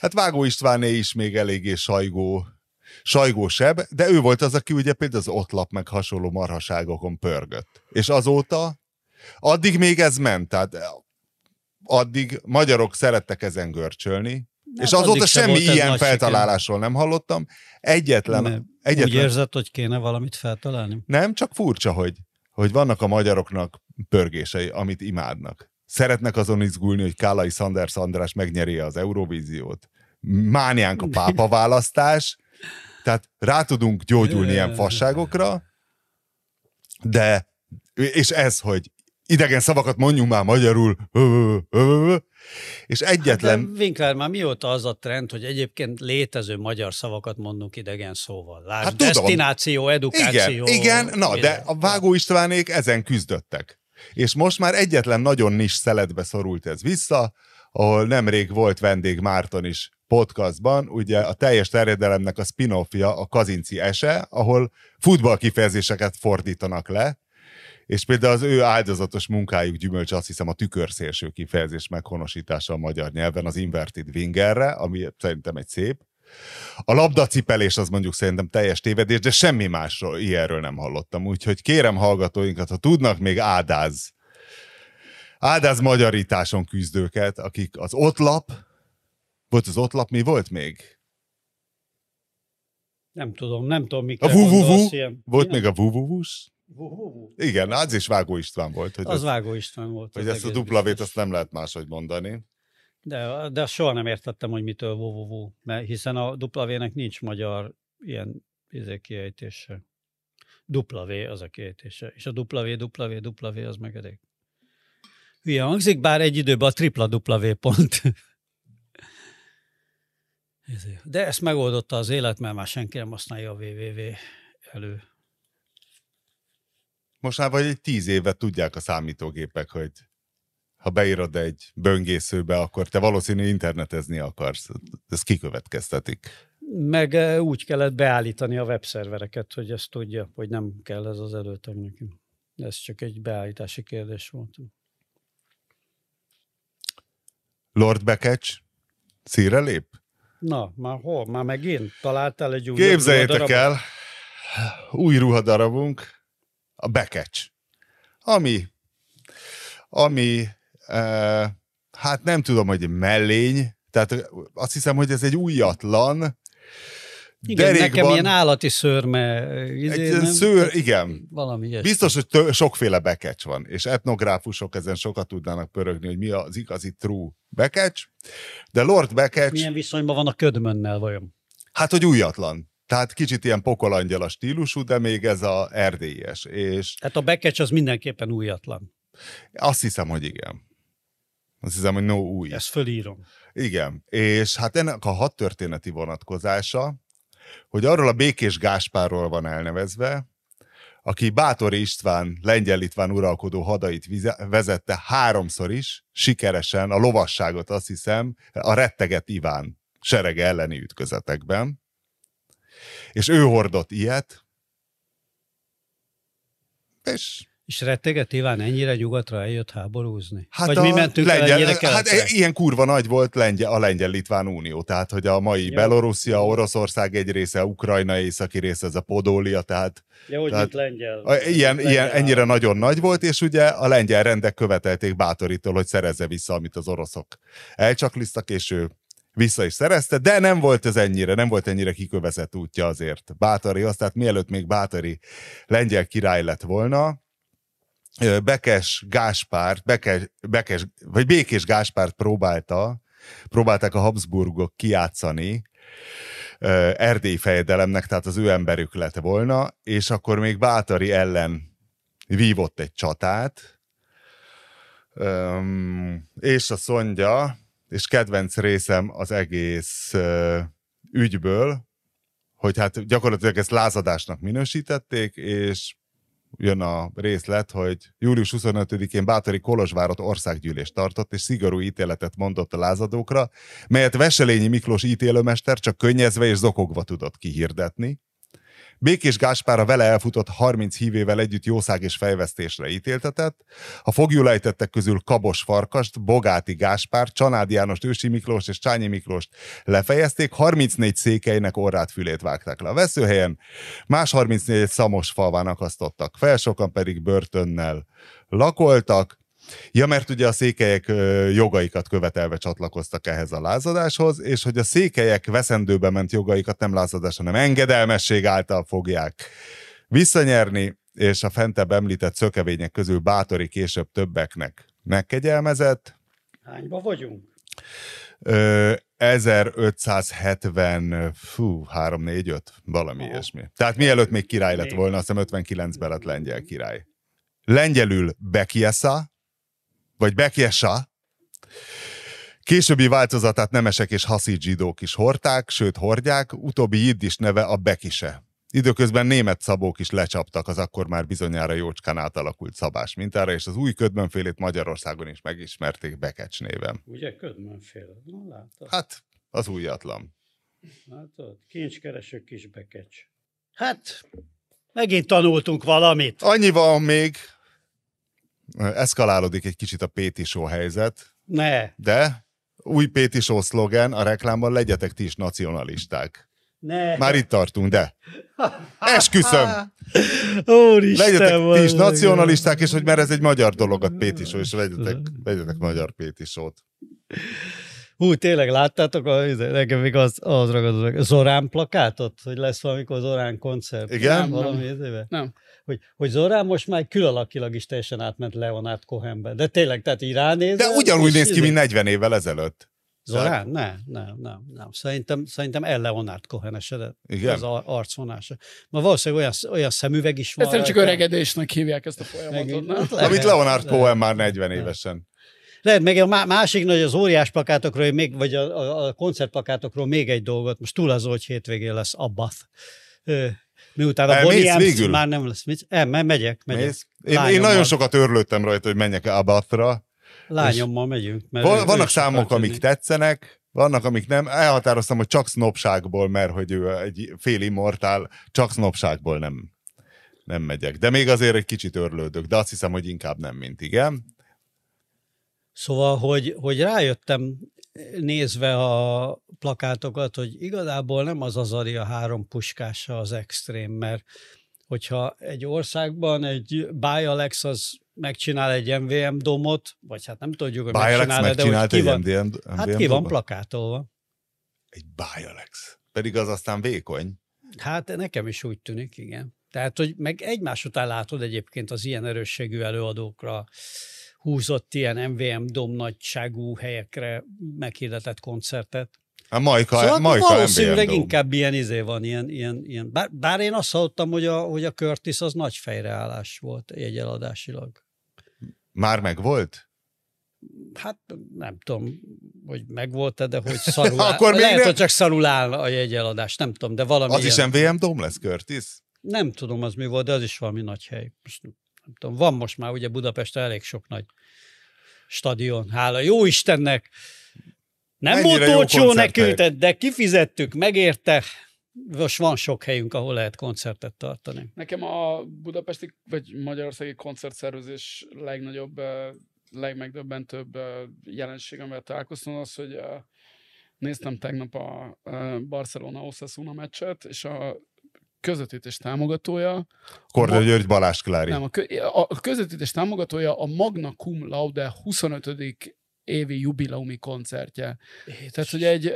Hát Vágó Istváné is még eléggé sajgó, sajgósebb, de ő volt az, aki ugye például az otlap meg hasonló marhaságokon pörgött. És azóta, addig még ez ment, tehát addig magyarok szerettek ezen görcsölni, és Hát addig azóta se semmi ilyen feltalálásról nem hallottam. Egyetlen, Úgy egyetlen érzed, hogy kéne valamit feltalálni? nem, csak furcsa, hogy, hogy vannak a magyaroknak pörgései, amit imádnak. Szeretnek azon izgulni, hogy Kálai Sanders András megnyeri az Eurovíziót. Mániánk a pápa választás, tehát rá tudunk gyógyulni ilyen fasságokra, de, és ez, hogy idegen szavakat mondjunk már magyarul, és egyetlen, De Winkler, már mióta az a trend, hogy egyébként létező magyar szavakat mondunk idegen szóval. Lásd, Hát tudom. destináció, edukáció. Igen, igen, na, de minden. a Vágó Istvánék ezen küzdöttek. És most már egyetlen nagyon nis szeletbe szorult ez vissza, ahol nemrég volt vendég Márton is podcastban, ugye a teljes terjedelemnek a spin-offja a Kazinci Ese, ahol futball kifejezéseket fordítanak le, és például az ő áldozatos munkájuk gyümölcs azt hiszem a tükörszélső kifejezés meghonosítása a magyar nyelven az inverted wingerre, ami szerintem egy szép. A labdacipelés az mondjuk szerintem teljes tévedés, de semmi másról, ilyenről nem hallottam. Úgyhogy kérem hallgatóinkat, ha tudnak még ádáz, ádáz magyarításon küzdőket, akik az otlap, volt az otlap, mi volt még? Nem tudom, nem tudom, A mikre vuvuvu? Volt még a vuvuvus? Igen, az is Vágó István volt. Hogy, Az ez, Vágó István volt. hogy az ezt a duplavét biztos. azt nem lehet máshogy mondani. De, de soha nem értettem, hogy mitől vuvuvu, mert hiszen a W-nek nincs magyar ilyen izé, kiejtése. W az a kiejtése, és a W, W, W az meg elég. Hülye hangzik, bár egy időben a tripla W pont. Izé. De ezt megoldotta az élet, mert már senki nem használja a www elő. Most már vagy egy tíz éve tudják a számítógépek, hogy ha beírod egy böngészőbe, akkor te valószínű internetezni akarsz. Ezt kikövetkeztetik. Meg eh, úgy kellett beállítani a webszervereket, hogy ezt tudja, hogy nem kell ez az előtag nekünk. Ez csak egy beállítási kérdés volt. Lord Bekecs szíre lép? Na, már hol? Már megint? Találtál egy új Képzeljétek el, új ruhadarabunk, a Bekecs. Ami, ami, e, hát nem tudom, hogy mellény Tehát azt hiszem, hogy ez egy újatlan, igen, derékban, nekem ilyen állati szőrme. Izé, egy nem? szőr, igen, Valami ilyesmi. Biztos, hogy tö- sokféle bekecs van, és etnográfusok ezen sokat tudnának pörögni, hogy mi az igazi true bekecs, de Lord Bekecs, Milyen viszonyban van a ködmönnel vajon? hát hogy újatlan. Tehát kicsit ilyen pokolangyal a stílusú, de még ez a erdélyes, és Tehát a bekecs az mindenképpen újatlan. azt hiszem, hogy igen. Azt hiszem, hogy no új. Ezt fölírom. Igen, és hát ennek a hat történeti vonatkozása, hogy arról a Békés Gáspárról van elnevezve, aki Bátori István, lengyel-litván uralkodó hadait vezette háromszor is, sikeresen a lovasságot azt hiszem, a retteget Iván serege elleni ütközetekben. És ő hordott ilyet, és És retteget Iván ennyire nyugatra eljött háborúzni? Hát Vagy a mi mentünk el lengyel, ennyire hát keletre? ilyen kurva nagy volt lengyel, a lengyel-litván unió, tehát hogy a mai Ja. Belorusszia, Oroszország egy része, Ukrajna északi része, ez a Podólia, tehát Ja, hogy tehát- mint lengyel. a, ilyen, lengyel ilyen, ennyire nagyon nagy volt, és ugye a lengyel rendek követelték Bátoritól, hogy szerezze vissza, amit az oroszok elcsaklisztak, és ő vissza is szerezte, de nem volt ez ennyire, nem volt ennyire kikövezett útja azért Bátori, azt tehát mielőtt még Bátori lengyel király lett volna, Bekes Gáspárt, Bekes, Bekes, vagy Békés Gáspárt próbálta, próbálták a Habsburgok kiátszani, Erdély fejedelemnek, tehát az ő emberük lett volna, és akkor még Bátori ellen vívott egy csatát, és azt mondja, és kedvenc részem az egész ügyből, hogy hát gyakorlatilag ezt lázadásnak minősítették, és jön a részlet, hogy július 25-én Bátori Kolozsvárot országgyűlést tartott, és szigorú ítéletet mondott a lázadókra, melyet Veselényi Miklós ítélőmester csak könnyezve és zokogva tudott kihirdetni. Békés Gáspár a vele elfutott 30 hívével együtt jószág és fejvesztésre ítéltetett. A fogjulejtettek közül Kabos Farkast, Bogáti Gáspár, Csanád Jánost, Ősi Miklós és Csányi Miklóst lefejezték, 34 székeinek orrát fülét vágták le a veszőhelyen, más 34 szamos falván akasztottak fel, sokan pedig börtönnel lakoltak. Ja, mert ugye a székelyek jogaikat követelve csatlakoztak ehhez a lázadáshoz, és hogy a székelyek veszendőbe ment jogaikat nem lázadás, hanem engedelmesség által fogják visszanyerni, és a fentebb említett szökevények közül Bátori később többeknek megkegyelmezett. Hányba vagyunk? Ö, 1570, fú, 3, 4, 5, valami Aha. ilyesmi. Tehát mielőtt még király lett volna, azt hiszem 59-ben lett lengyel király. Lengyelül Bekiesa, vagy Bekiesa, Későbbi változatát nemesek és haszid zsidók is hordták, sőt hordják, utóbbi jiddis neve a Bekise. Időközben német szabók is lecsaptak az akkor már bizonyára jócskán átalakult szabás mintára, és az új ködmönfélét Magyarországon is megismerték Bekecs néven. Ugye ködmönfél? Na látod. Hát, az újatlan. Látod? Kincskereső kis bekecs. Hát, megint tanultunk valamit. Annyi van még, eszkalálódik egy kicsit a Péti Show helyzet, Ne, de új Péti Show szlogen a reklámban legyetek ti is nacionalisták. ne. Már itt tartunk, de esküszöm, Úristen, legyetek ti is nacionalisták, és hogy mert ez egy magyar dolog a Péti Show, és legyetek, legyetek magyar Péti Show-t. Hú, tényleg láttátok, a, nekem még az, az ragadott, Zorán plakátot, hogy lesz valamikor Zorán koncert. Igen? Nem, valami? Nem. Hogy, hogy Zorán most már külalakilag is teljesen átment Leonard Cohenbe. De tényleg, tehát így ránézel. De ugyanúgy néz ki, mint 40 évvel ezelőtt. Zorán? Nem, nem, nem, nem. Szerintem, szerintem el Leonard Cohen? Az ar- arcvonása. Ma valószínűleg olyan, olyan szemüveg is van. Egyszerűen csak rajta. öregedésnek hívják ezt a folyamatot, Meg- nem? lehet, Amit Leonard lehet. Cohen már 40 évesen. Lehet, meg a má- másik nagy az óriás plakátokról, még, vagy a, a, a koncertplakátokról még egy dolgot. Most túl az, hogy hétvégén lesz Abbath. Miután a Bonnie végül? már nem lesz. Mit? El, me- megyek, megyek. Mész? Én, én Lányommal. nagyon sokat örlődtem rajta, hogy menjek Abatra. Lányommal megyünk. Mert Van, vannak számok, amik jönni. tetszenek, vannak, amik nem. Elhatároztam, hogy csak sznopságból, mert hogy ő egy fél immortál, csak sznopságból nem, nem megyek. De még azért egy kicsit örlődök, de azt hiszem, hogy inkább nem, mint igen. Szóval, hogy, hogy rájöttem nézve a plakátokat, hogy igazából nem az az Aria három puskása az extrém, mert hogyha egy országban egy Bialex az megcsinál egy MVM domot, vagy hát nem tudjuk, hogy Bialex megcsinál, de hogy ki egy van, MDM, MVM hát ki van plakátolva. Egy Bialex. Pedig az aztán vékony. Hát nekem is úgy tűnik, igen. Tehát, hogy meg egymás után látod egyébként az ilyen erősségű előadókra húzott ilyen MVM dom nagyságú helyekre meghirdetett koncertet. A Majka, Szóval Majka valószínűleg MVM dom. inkább ilyen izé van, ilyen, ilyen, ilyen. Bár, bár én azt hallottam, hogy a, hogy a Curtis az nagy fejreállás volt jegyeladásilag. Már meg volt? Hát nem tudom, hogy megvolt-e, de hogy szarul áll. Akkor Lehet, nem- hogy csak szarul áll a jegyeladás, nem tudom, de valami Az is ilyen. MVM dom lesz, Curtis? Nem tudom, az mi volt, de az is valami nagy hely. Most nem, tudom, van most már ugye Budapesten elég sok nagy stadion. Hála jó Istennek! Nem Mennyire volt olcsó nekünk, de kifizettük, megérte. Most van sok helyünk, ahol lehet koncertet tartani. Nekem a budapesti vagy magyarországi koncertszervezés legnagyobb, eh, legmegdöbbentőbb eh, jelenség, amivel találkoztam, az, hogy eh, néztem tegnap a Barcelona Osasuna meccset, és a közvetítés támogatója, Korda Ma- György Balázs Klári. nem, a, kö, a a közvetítés támogatója a Magna Cum Laude 25 évi jubileumi koncertje. Tehát, hogy egy,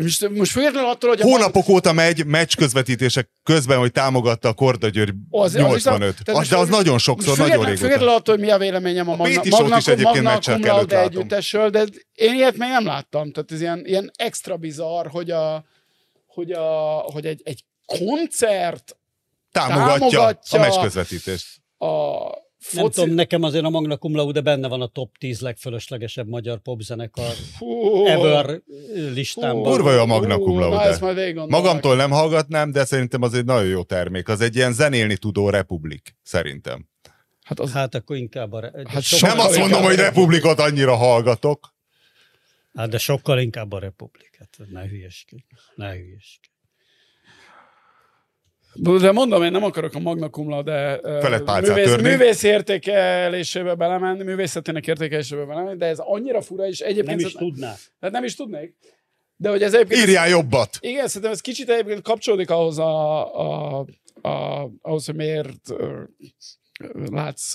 most, most függetlenül attól, hogy a Hónapok óta megy meccs közvetítések közben, hogy támogatta a Korda György Az- az is a- 85. tehát Az, de az nagyon sokszor, nagyon régóta. függetlenül attól, hogy mi a véleményem a, A Magna, Magna, is egyébként Magna Cum Laude együttesről, de én ilyet még nem láttam. Tehát ez ilyen, ilyen extra bizarr, hogy, a, hogy, a, hogy egy, egy koncert Támogatja, támogatja- a meccs közvetítést. a Nem foci... tudom, nekem azért a Magna Cum Laude benne van a top 10 legfölöslegesebb magyar popzenekar Fú, ever listámban. Kurva jó a Magna Cum Laude. Magamtól nem hallgatnám, de szerintem az egy nagyon jó termék. Az egy ilyen zenélni tudó republik, szerintem. Hát az, Hát akkor inkább a... Hát Hát sokkal Nem azt mondom, hogy republikot annyira hallgatok. Hát de sokkal inkább a Republik. Hát ne hülyeskedj. Ne hülyeskedj. De mondom, én nem akarok a Magna Cum pálcát művész, művész értékelésébe belemenni, művészetének értékelésébe belemenni, de ez annyira fura, és egyébként... Nem is tudná. Hát nem is tudnék. De hogy ez egyébként... Írjál jobbat! Igen, szerintem ez kicsit egyébként kapcsolódik ahhoz, a, a, a, ahhoz hogy miért látsz,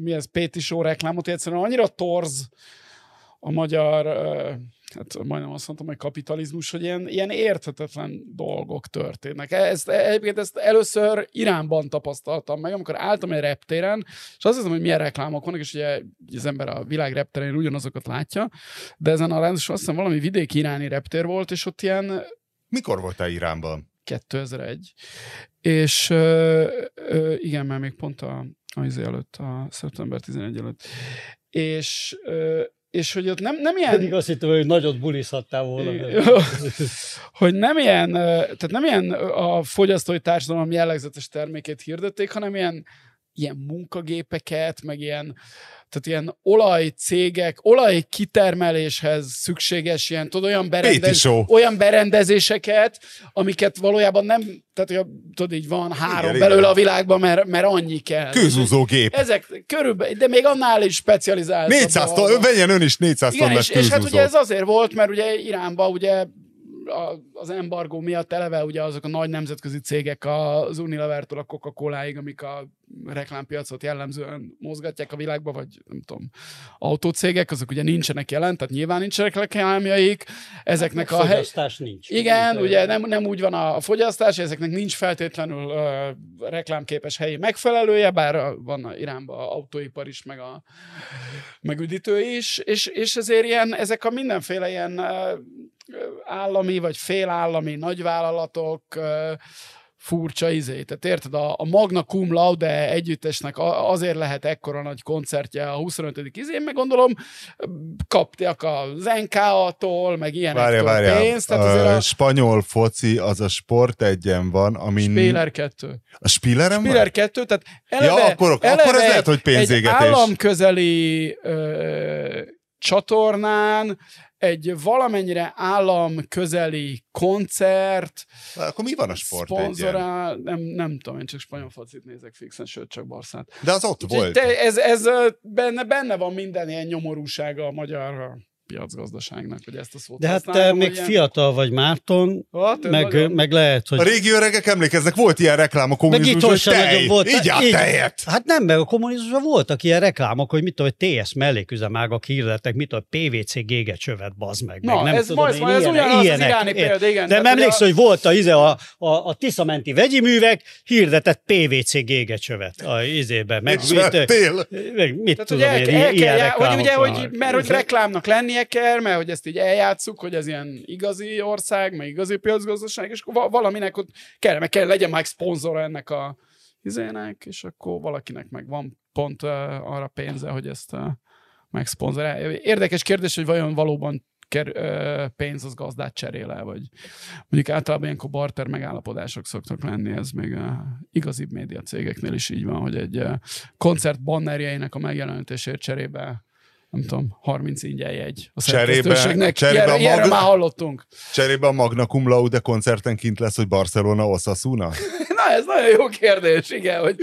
mi ez, Péti Show reklámot, egyszerűen annyira torz a magyar, ö, hát majdnem azt mondtam, hogy kapitalizmus, hogy ilyen, ilyen érthetetlen dolgok történnek. Ezt, egyébként ezt először Iránban tapasztaltam meg, amikor álltam egy reptéren, és azt hiszem, hogy milyen reklámok vannak, és ugye az ember a világ repterén ugyanazokat látja, de ezen a ráadásul azt hiszem valami vidéki iráni reptér volt, és ott ilyen Mikor voltál Iránban? 2001. És ö, ö, igen, mert még pont a, a izé előtt, a szeptember 11 előtt. És, ö, és hogy ott nem, nem Pedig ilyen... azt hittem, hogy nagyot bulizhattál volna. hogy nem ilyen, tehát nem ilyen a fogyasztói társadalom jellegzetes termékét hirdették, hanem ilyen, ilyen munkagépeket, meg ilyen, tehát ilyen olajcégek, olajkitermeléshez szükséges ilyen, tudod, olyan, berendez, olyan berendezéseket, amiket valójában nem, tehát tudod, így van három Igen, belőle igen. a világban, mert, mert annyi kell. Kőzúzógép. Ezek körülbelül, de még annál is specializált. 400 ton, vegyen ön is 400 Igen, tonnás és, és hát ugye ez azért volt, mert ugye Iránban ugye a, az embargó miatt eleve ugye azok a nagy nemzetközi cégek az Unilevertől a Coca-Coláig, amik a reklámpiacot jellemzően mozgatják a világba, vagy nem tudom, autócégek, azok ugye nincsenek jelen, tehát nyilván nincsenek reklámjaik. Ezeknek a hely... fogyasztás nincs. Igen, Nincs, ugye nem, nem úgy van a fogyasztás, ezeknek nincs feltétlenül ö, reklámképes helyi megfelelője, bár van a Iránban a autóipar is, meg a meg üdítő is, és, és ezért ilyen, ezek a mindenféle ilyen ö, állami vagy félállami nagyvállalatok furcsa izé. Tehát érted, a, a Magna Cum Laude együttesnek a- azért lehet ekkora nagy koncertje a 25. izén, meg gondolom kaptak az NK-tól, meg ilyenektől Várja, várja. pénzt, tehát a azért a spanyol foci az a sport egyen van, amin... Spiller 2. A Spilleren van? Spiller 2, tehát eleve, Ja, akkor- akkor eleve ez lehet, hogy pénzégetés. Egy államközeli ö, csatornán egy valamennyire államközeli koncert, Akkor mi van a sport szponzorál, nem, nem tudom, én csak spanyol focit nézek fixen, sőt csak Barszát. De az ott volt. De ez, ez benne, benne van minden ilyen nyomorúsága a magyar piacgazdaságnak, hogy ezt a szót De hát te még ilyen- fiatal vagy Márton, Hát, meg, nagyon- meg lehet, hogy... A régi öregek emlékeznek, volt ilyen reklám a Meg kommunizmusban, hogy tej, volt. így a Így- tejet. Hát nem, meg a kommunizmusban voltak ilyen reklámok, hogy mit tudom, hogy TS melléküzemágak hirdettek, mit tudom, PVC gégecsövet, bazd meg. Na, meg nem ez, tudom, majd, én, majd ez ilyenek- ugyanaz az ilyenek, iráni érted? példa, igen. De nem emlékszel, hogy volt a, ize, a, a, a Tiszamenti vegyi művek hirdetett PVC gégecsövet a izébe. Meg, mit, meg mit tudom én, ilyen hogy reklámok ugye, hogy, mert hogy reklámnak lennie kell, mert hogy ezt így eljátszuk, hogy ez ilyen igazi ország, meg igazi piacgazdaság, és akkor va- valaminek ott kell, meg kell legyen már szponzora ennek a izének, és akkor valakinek meg van pont uh, arra pénze, hogy ezt uh, megszponzorálja. Érdekes kérdés, hogy vajon valóban ker, uh, pénz az gazdát cserél el, vagy mondjuk általában ilyenkor barter megállapodások szoktak lenni, ez még uh, igazibb média cégeknél is így van, hogy egy koncert bannerjeinek a megjelenítésért cserébe nem tudom, 30 ingyen jegy a Cserébe- cserébe Ilyenre, a már hallottunk. Cserébe a Magna Cum Laude koncerten kint lesz, hogy Barcelona Osasuna? Na, ez nagyon jó kérdés, igen, hogy,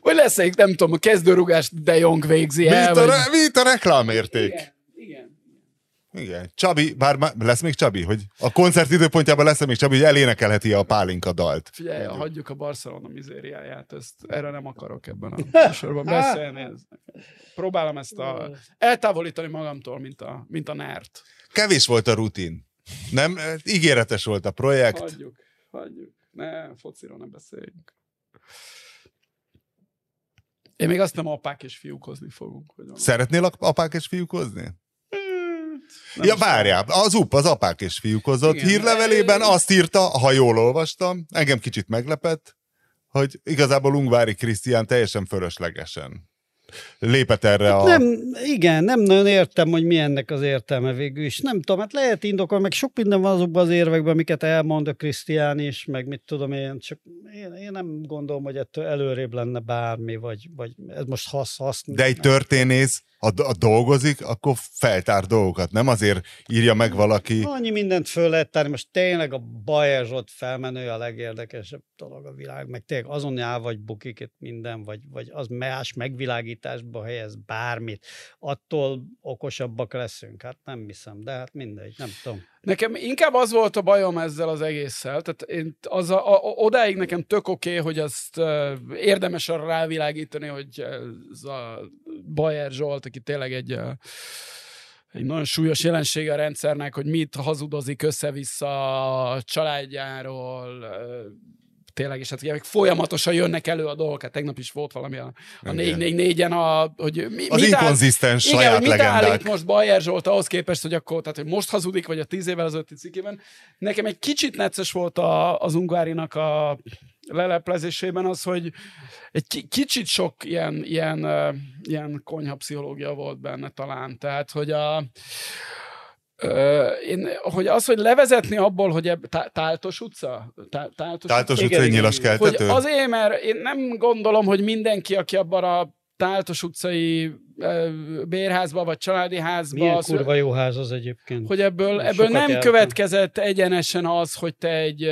hogy lesz egy, nem tudom, a kezdőrugást De Jong végzi el, itt a, vagy... re- mi itt a reklámérték? Igen, igen. Igen. Csabi, bár lesz még Csabi, hogy a koncert időpontjában lesz még Csabi, hogy elénekelheti a pálinka dalt. Figyelj, hagyjuk a Barcelona mizériáját, ezt, erre nem akarok ebben a műsorban beszélni. Ez, próbálom ezt a, eltávolítani magamtól, mint a, mint a nárt. Kevés volt a rutin. Nem? Ígéretes volt a projekt. Hagyjuk, hagyjuk. Ne, fociról ne beszéljünk. Én még azt nem apák és fiúkozni fogunk. Hogy. Szeretnél ap- apák és fiúkozni? Nem ja, várjál, az UP, az apák és fiúkozott. Igen. Hírlevelében azt írta, ha jól olvastam, engem kicsit meglepett, hogy igazából Ungvári Krisztián teljesen fölöslegesen lépett erre a... Nem, igen, nem nagyon értem, hogy mi ennek az értelme végül is. Nem tudom, hát lehet indokolni, meg sok minden van azokban az érvekben, amiket elmond a Krisztián is, meg mit tudom én, csak én, én nem gondolom, hogy ettől előrébb lenne bármi, vagy, vagy ez most hasz, hasz. De egy történész, do- ha dolgozik, akkor feltár dolgokat. Nem azért írja meg valaki. Annyi mindent föl lehet tárni, most tényleg a Bajer Zsolt felmenő a legérdekesebb dolog a világ, meg tényleg azon áll vagy bukik itt minden, vagy, vagy az más megvilágításba helyez bármit, attól okosabbak leszünk. Hát nem hiszem, de hát mindegy, nem tudom. Nekem inkább az volt a bajom ezzel az egésszel. Tehát én az a, a, odáig nekem tök oké, okay, hogy azt uh, érdemes arra rávilágítani, hogy ez a Bajer Zsolt, aki tényleg egy egy nagyon súlyos jelensége a rendszernek, hogy mit hazudozik össze-vissza a családjáról, tényleg, és hát ugye folyamatosan jönnek elő a dolgok, hát tegnap is volt valami a, a 444-en, a, hogy mi, Az mit inkonzisztens igen, saját hogy mit állít most Bajer Zsolt ahhoz képest, hogy akkor, tehát hogy most hazudik, vagy a tíz évvel az ötti cikkében. Nekem egy kicsit necces volt a, az Ungárinak a leleplezésében az, hogy egy ki- kicsit sok ilyen, ilyen, ilyen konyhapszichológia volt benne talán. Tehát, hogy a Ö, én, hogy az, hogy levezetni abból, hogy tá, Táltos utca? Tá, táltos, Táltos utcai igen, nyilas igen. hogy keltető? azért, mert én nem gondolom, hogy mindenki, aki abban a Táltos utcai bérházba, vagy családi házba, Milyen az, kurva jó ház az egyébként. hogy ebből, ebből nem jártam. következett egyenesen az, hogy te egy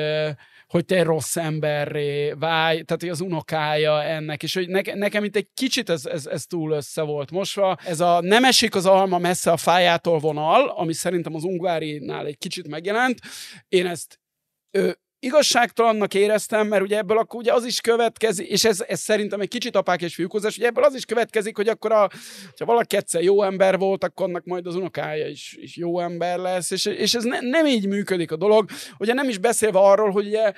hogy te rossz emberré válj, tehát hogy az unokája ennek, és hogy neke, nekem itt egy kicsit ez, ez, ez túl össze volt mosva. Ez a nem esik az alma messze a fájától vonal, ami szerintem az Ungvárinál egy kicsit megjelent. Én ezt ö, igazságtalannak éreztem, mert ugye ebből akkor ugye az is következik, és ez, ez szerintem egy kicsit apák és fiúkozás, ugye ebből az is következik, hogy akkor a, ha valaki egyszer jó ember volt, akkor annak majd az unokája is, is jó ember lesz, és, és ez ne, nem így működik a dolog. Ugye nem is beszélve arról, hogy ugye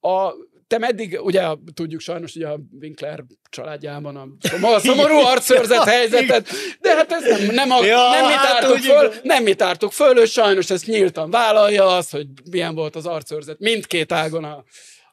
a te meddig, ugye tudjuk sajnos, hogy a Winkler családjában a, szomor, a szomorú arcőrzet helyzetet, de hát ez nem, nem, a, Ja, nem mi hát tártuk úgy- föl, nem mi tártuk föl, ő sajnos ezt nyíltan vállalja azt, hogy milyen volt az arcőrzet mindkét ágon a,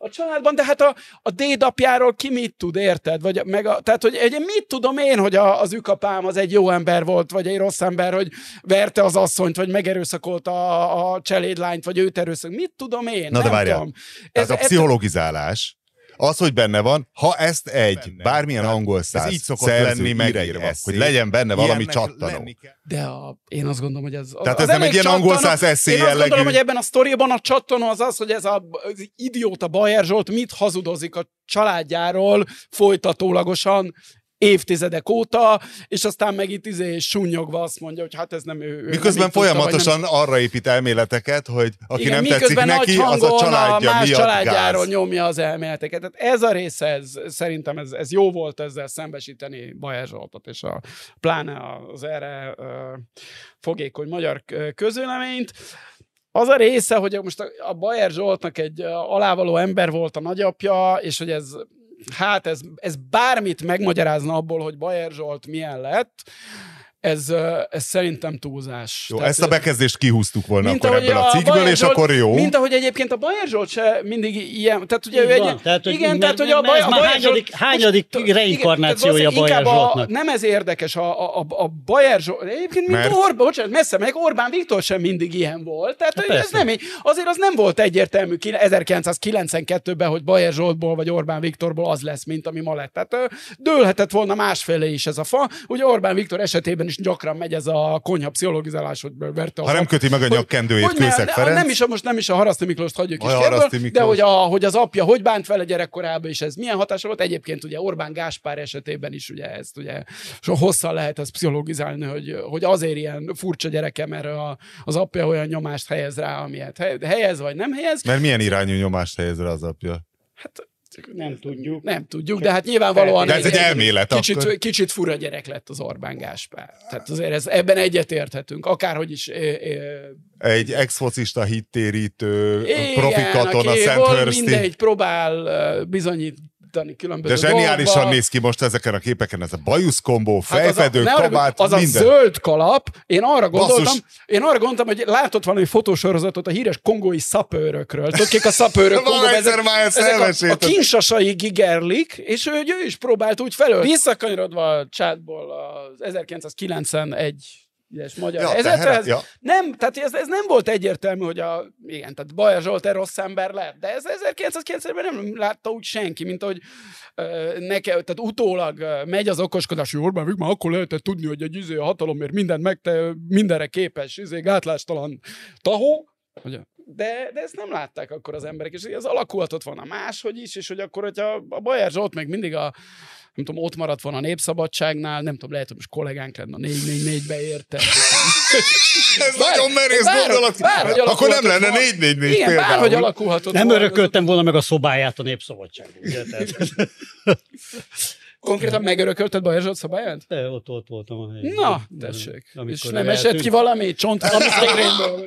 a családban, de hát a, a dédapjáról ki mit tud, érted? Vagy meg a, tehát, hogy egy, mit tudom én, hogy a, az ükapám az egy jó ember volt, vagy egy rossz ember, hogy verte az asszonyt, vagy megerőszakolta a, a cselédlányt, vagy őt erőszak. Mit tudom én? Na de várjál. tudom. Tehát a ettől- pszichologizálás, az, hogy benne van, ha ezt egy, Benne. bármilyen angol ez száz így szokott szerző lenni megírva, hogy legyen benne valami csattanó. De a, én azt gondolom, hogy ez... Az, Tehát ez nem egy ilyen angol száz eszé Én azt jellegű- gondolom, hogy ebben a sztoriban a csattanó az az, hogy ez a, az idióta Bajer Zsolt mit hazudozik a családjáról folytatólagosan évtizedek óta, és aztán meg itt izé sunnyogva azt mondja, hogy hát ez nem ő. Miközben nem folyamatosan tudta, arra épít elméleteket, hogy aki igen, nem tetszik neki, az a családja a más miatt családjáról gáz. nyomja az elméleteket. Tehát ez a része, ez, szerintem ez, ez jó volt ezzel szembesíteni Bajer Zsoltot, és a, pláne az erre ö, fogékony magyar közvéleményt. Az a része, hogy most a, Bajer Zsoltnak egy alávaló ember volt a nagyapja, és hogy ez hát ez, ez bármit megmagyarázna abból, hogy Bajer Zsolt milyen lett, ez, ez szerintem túlzás. Jó, Tehát, ezt a bekezdést kihúztuk volna mint akkor ebből a cikkből, Bajer és Zsolt- akkor jó. Mint ahogy egyébként a Bajer Zsolt se mindig ilyen, tehát ugye Így ő van, egy, tehát, hogy- igen, mert- tehát hogy a, mert Baj, ez a már Bajer hányadik- Zsolt, hányadik most- igen, reinkarnációja valószínűleg Bajer inkább Zsoltnak. A, nem ez érdekes, a, a, a Bajer Zsolt, egyébként mint Mert- Orbán, bocsánat, messze meg Orbán Viktor sem mindig ilyen volt, tehát Hát hogy ez persze. nem így, azért az nem volt egyértelmű ki- 1992-ben, hogy Bajer Zsoltból vagy Orbán Viktorból az lesz, mint ami ma lett. Tehát dőlhetett volna másféle is ez a fa, ugye Orbán Viktor esetében is gyakran megy ez a konyha pszichologizálás, hogy verte Ha nem köti meg a nyakkendőjét hogy Kőszeg ne- Ferenc. Nem is, a, most nem is a Haraszti Miklóst hagyjuk is Haraszti de hogy, a, hogy az apja hogy bánt vele gyerekkorában, és ez milyen hatása volt. Egyébként ugye Orbán Gáspár esetében is ugye ezt ugye so hosszan lehet ezt pszichologizálni, hogy, hogy azért ilyen furcsa gyereke, mert a, az apja olyan nyomást helyez rá, amilyet he- helyez vagy nem helyez. Mert milyen irányú nyomást helyez rá az apja? Hát Nem tudjuk. nem tudjuk, de hát nyilvánvalóan De ez egy elmélet kicsit, akkor. kicsit fura gyerek lett az Orbán Gáspár. Tehát azért ez, ebben egyetérthetünk, akárhogy is ö, ö, Egy ex-focista hittérítő, profi katona Szenthörszti. mindegy, próbál uh, bizonyítani De különböző zseniálisan dolgokba. néz ki most ezeken a képeken, ez a bajusz kombó, Hát fejfedő, az a, kabát, az a minden. zöld kalap, én arra gondoltam, Basszus. én arra gondoltam, hogy látott valami fotósorozatot a híres kongói szapőrökről. Tudod, kik a szapőrök? Már ezt ezek a, a kinsasai gigerlik, és ő, ő is próbált úgy felől. Visszakanyarodva a csátból az 1991 es magyar Ja, ja, teher- helyzethez, ja. nem, tehát ez, ez nem volt egyértelmű, hogy a, igen, tehát Bajer Zsolt rossz ember lett, de ez 1990-ben nem látta úgy senki, mint ahogy ö, neke, tehát utólag megy az okoskodás, hogy Orbán Viktor már akkor lehetett tudni, hogy egy izé a hatalomért mindent megte, mindenre képes, izé gátlástalan tahó, Ugye? De, de ezt nem látták akkor az emberek, és ez alakulhatott volna máshogy is, és hogy akkor, hogyha a Bajer Zsolt meg mindig a nem tudom, ott maradt volna a Népszabadságnál, nem tudom, lehet, hogy most kollégánk lenne a 444-be érte. Ez nagyon merész bár- gondolat. bárhogy Akkor nem lenne volna. 444 Igen, bárhogy például. alakulhatott Nem volna. örököltem volna meg a szobáját a Népszabadság. Konkrétan megörökölted Bajer Zsolt szabályát? de ott, ott voltam a helyen. Na, tessék. Amikor és nem esett ki valami csont? Amikor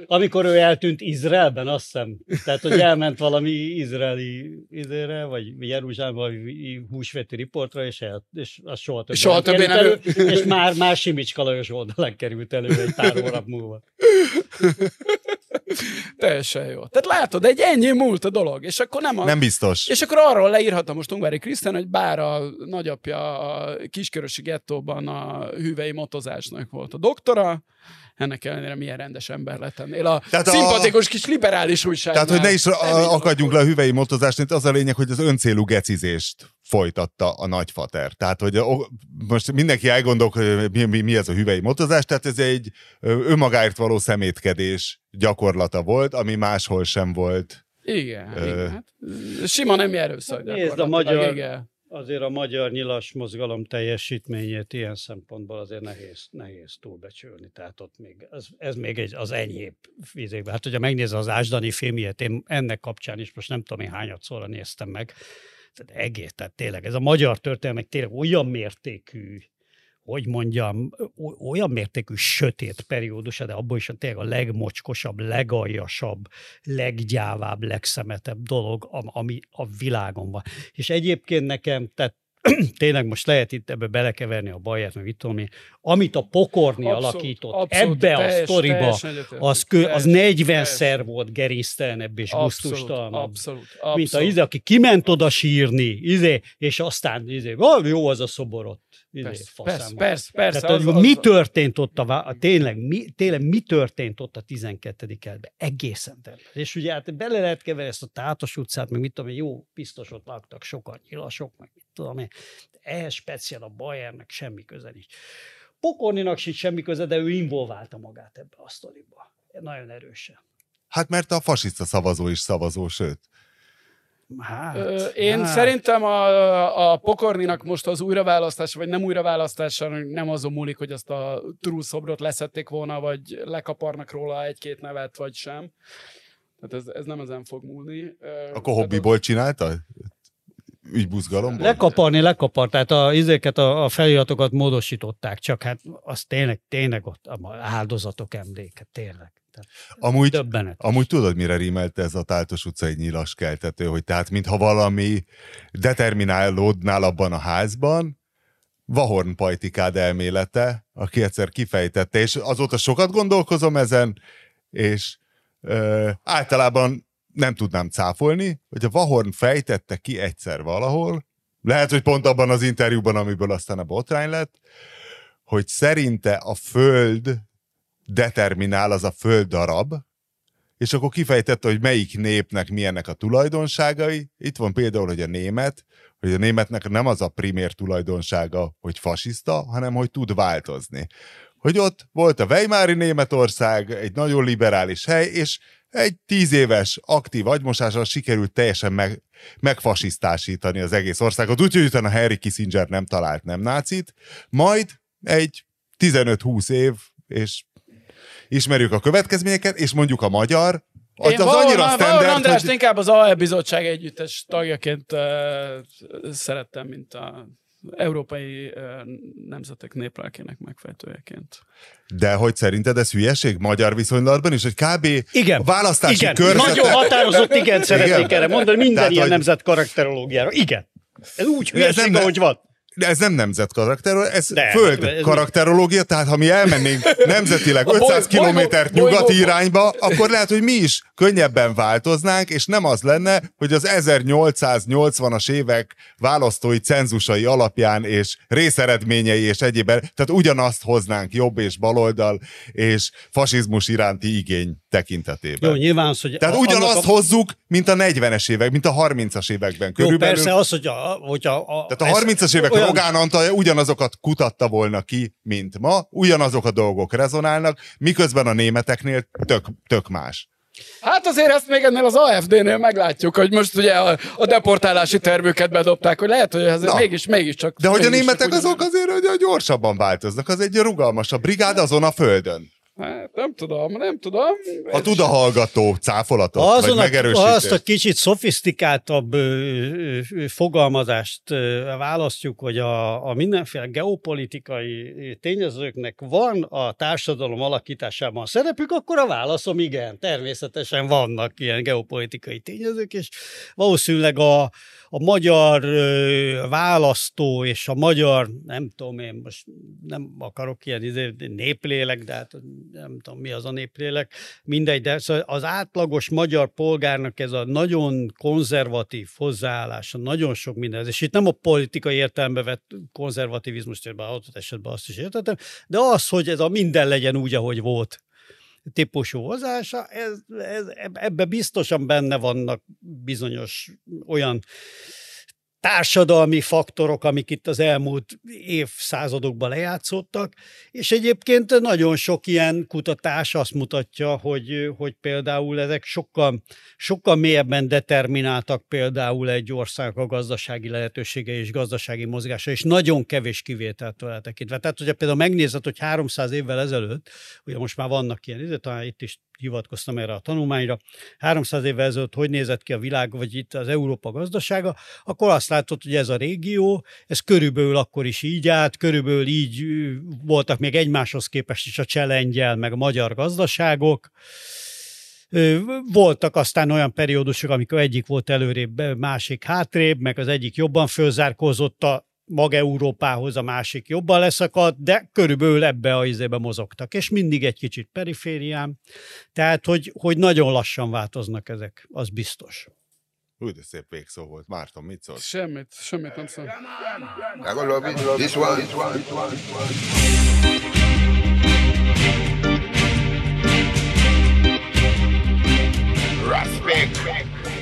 Amikor ő eltűnt Izraelben, azt hiszem. Tehát, hogy elment valami izraeli izére, vagy Jeruzsálembe, vagy húsvéti riportra, és, el, és az soha többé, Soha többé nem elő, és már, már Simicska Lajos oldalán került elő egy pár óra múlva. Teljesen jó. Tehát látod, egy ennyi múlt a dolog, és akkor nem a... Nem biztos. És akkor arról leírhatom most Ungvári Krisztán, hogy bár a nagyapja a kiskörösi gettóban a hüvei motozásnak volt a doktora, ennek ellenére milyen rendes ember lett ennél. A Tehát a- szimpatikus kis liberális újságnál. Tehát, hogy ne is a- akadjunk le a hüvei motozásnál, az a lényeg, hogy az öncélú gecizést folytatta a nagyfater. Tehát, hogy most mindenki elgondolkodik, hogy mi, mi, mi ez a hüvei motozás, tehát ez egy önmagáért való szemétkedés gyakorlata volt, ami máshol sem volt. Igen, Ö. igen. Hát, sima nem erőszak. Nézd, a magyar- Igen. Azért a magyar nyilas mozgalom teljesítményét ilyen szempontból azért nehéz, nehéz túlbecsülni. Tehát ott még, ez, ez még egy, az enyhébb fizékben. Hát, hogyha megnézed az Ásdani filmjét, én ennek kapcsán is most nem tudom én hányadszorra néztem meg, tehát egész, tehát tényleg ez a magyar történelmek tényleg olyan mértékű, hogy mondjam, olyan mértékű sötét periódus, de abból is a tényleg a legmocskosabb, legaljasabb, leggyávább, legszemetebb dolog, am- ami a világon van. És egyébként nekem, tehát tényleg most lehet itt ebbe belekeverni a baját, meg mit tudom én, amit a pokorni Abszolút, alakított abszolút, ebbe a teljes- sztoriba, teljesen egyetértek. az, kö, az Teljes- 40-szer teljes. volt gerisztelenebb és gusztustalanabb. abszolút, Mint a izé, aki kiment oda sírni, izé, és aztán izé, "Ah, jó az a szobor ott. Izé, Persze, persze, van." persze, persze. Tehát, az- hogy az- mi történt ott a, a tényleg, mi, tényleg mi történt ott a 12. kerületben? Egészen terület. És ugye hát bele lehet keverni ezt a Tátos utcát, meg mit tudom én, jó, biztos ott laktak sokan nyilasok, meg mit tudom én. Ehhez speciál a Bayernnek semmi köze nincs. Pokorninak sincs semmi köze, de ő involválta magát ebbe a sztoriba. Nagyon erősen. Hát mert a fasiszta szavazó is szavazó, sőt. Hát, Én hát. szerintem a, a pokorninak most az újraválasztása, vagy nem újraválasztása nem azon múlik, hogy azt a True szobrot leszették volna, vagy lekaparnak róla egy-két nevet, vagy sem. Tehát ez, ez nem ezen fog múlni. Akkor tehát hobbiból csinálta? Ügybuzgalomból? Lekaparni, lekapart, tehát a, izéket, a, a feliratokat módosították, csak hát az tényleg, tényleg ott a áldozatok emléke, tényleg. Tehát Amúgy, döbbenet. amúgy tudod, mire rímelte ez a Táltos utcai nyilas keltető, hogy tehát mintha valami determinálódnál abban a házban, Vahorn Pajtikád elmélete, aki egyszer kifejtette, és azóta sokat gondolkozom ezen, és ö, általában nem tudnám cáfolni, hogy a Vahorn fejtette ki egyszer valahol, lehet, hogy pont abban az interjúban, amiből aztán a botrány lett, hogy szerinte a föld determinál az a föld darab, és akkor kifejtette, hogy melyik népnek milyennek a tulajdonságai. Itt van például, hogy a német, hogy a németnek nem az a primér tulajdonsága, hogy fasiszta, hanem hogy tud változni. Hogy ott volt a Weimári Németország, egy nagyon liberális hely, és egy tíz éves aktív agymosással sikerült teljesen meg, megfasisztásítani az egész országot, úgyhogy utána Harry Kissinger nem talált nem nácit, majd egy 15-20 év, és ismerjük a következményeket, és mondjuk a magyar, Én az Vahorn- annyira standard, Andrást hogy... inkább az AE bizottság együttes tagjaként uh, szerettem, mint a európai uh, nemzetek néplelkének megfejtőjeként. De hogy szerinted ez hülyeség magyar viszonylatban is, hogy kb. Igen. a választási igen. körzete... Nagyon határozott igen szeretnék Igen. erre mondani, minden Tehát, ilyen hogy- nemzet karakterológiára. Igen. Ez úgy Ez nem- hülyeség, ahogy van. De ez nem nemzet karakterológia, ez De, föld hát ez- karakterológia, tehát ha mi elmennénk nemzetileg A boly- 500 kilométert nyugati irányba, akkor lehet, hogy mi is könnyebben változnánk, és nem az lenne, hogy az 1880-as évek választói cenzusai alapján és részeredményei és egyéb, tehát ugyanazt hoznánk jobb és baloldal és fasizmus iránti igény tekintetében. Jó, nyilván az, hogy... Tehát a- ugyanazt a- hozzuk, mint a 40-es évek, mint a 30-as években Jó, körülbelül. persze az, hogy a, hogy a, a Tehát a 30-as évek olyan- Rogán Antal ugyanazokat kutatta volna ki, mint ma, ugyanazok a dolgok rezonálnak, miközben a németeknél tök, tök más. Hát azért ezt még ennél az AFD-nél meglátjuk, hogy most ugye a, a deportálási tervüket bedobták, hogy lehet, hogy ez Na. mégis, mégiscsak... De hogy a németek azok azért hogy gyorsabban változnak, az egy rugalmasabb brigád azon a földön. Hát, nem tudom, nem tudom. Ha tud a hallgató cáfolatot, vagy Azon a, megerősítést. azt a kicsit szofisztikáltabb ö, ö, fogalmazást ö, választjuk, hogy a, a mindenféle geopolitikai tényezőknek van a társadalom alakításában szerepük, akkor a válaszom igen, természetesen vannak ilyen geopolitikai tényezők, és valószínűleg a, a magyar ö, választó és a magyar, nem tudom én, most nem akarok ilyen izé, néplélek, de hát nem tudom mi az a néplélek, mindegy, de szóval az átlagos magyar polgárnak ez a nagyon konzervatív hozzáállása, nagyon sok minden, és itt nem a politikai értelembe vett konzervativizmus, bár adott esetben azt is értettem, de az, hogy ez a minden legyen úgy, ahogy volt típusú hozzáása, ez, ez, ebbe biztosan benne vannak bizonyos olyan társadalmi faktorok, amik itt az elmúlt évszázadokban lejátszottak, és egyébként nagyon sok ilyen kutatás azt mutatja, hogy, hogy például ezek sokkal, sokkal mélyebben determináltak például egy ország a gazdasági lehetősége és gazdasági mozgása, és nagyon kevés kivételtől eltekintve. Tehát, hogyha például megnézed, hogy 300 évvel ezelőtt, ugye most már vannak ilyen, talán itt is hivatkoztam erre a tanulmányra, 300 évvel ezelőtt hogy nézett ki a világ, vagy itt az Európa gazdasága, akkor azt látod, hogy ez a régió, ez körülbelül akkor is így állt, körülbelül így voltak még egymáshoz képest is a cselengyel, meg a magyar gazdaságok. Voltak aztán olyan periódusok, amikor egyik volt előrébb, másik hátrébb, meg az egyik jobban fölzárkózott a maga Európához, a másik jobban leszakadt, de körülbelül ebbe a izébe mozogtak, és mindig egy kicsit periférián. Tehát, hogy, hogy nagyon lassan változnak ezek, az biztos. Úgy, de szép végszó volt. Márton, mit szólsz? Semmit, semmit nem szól. I gonna love it. This one. This one. This one. This one. Respect.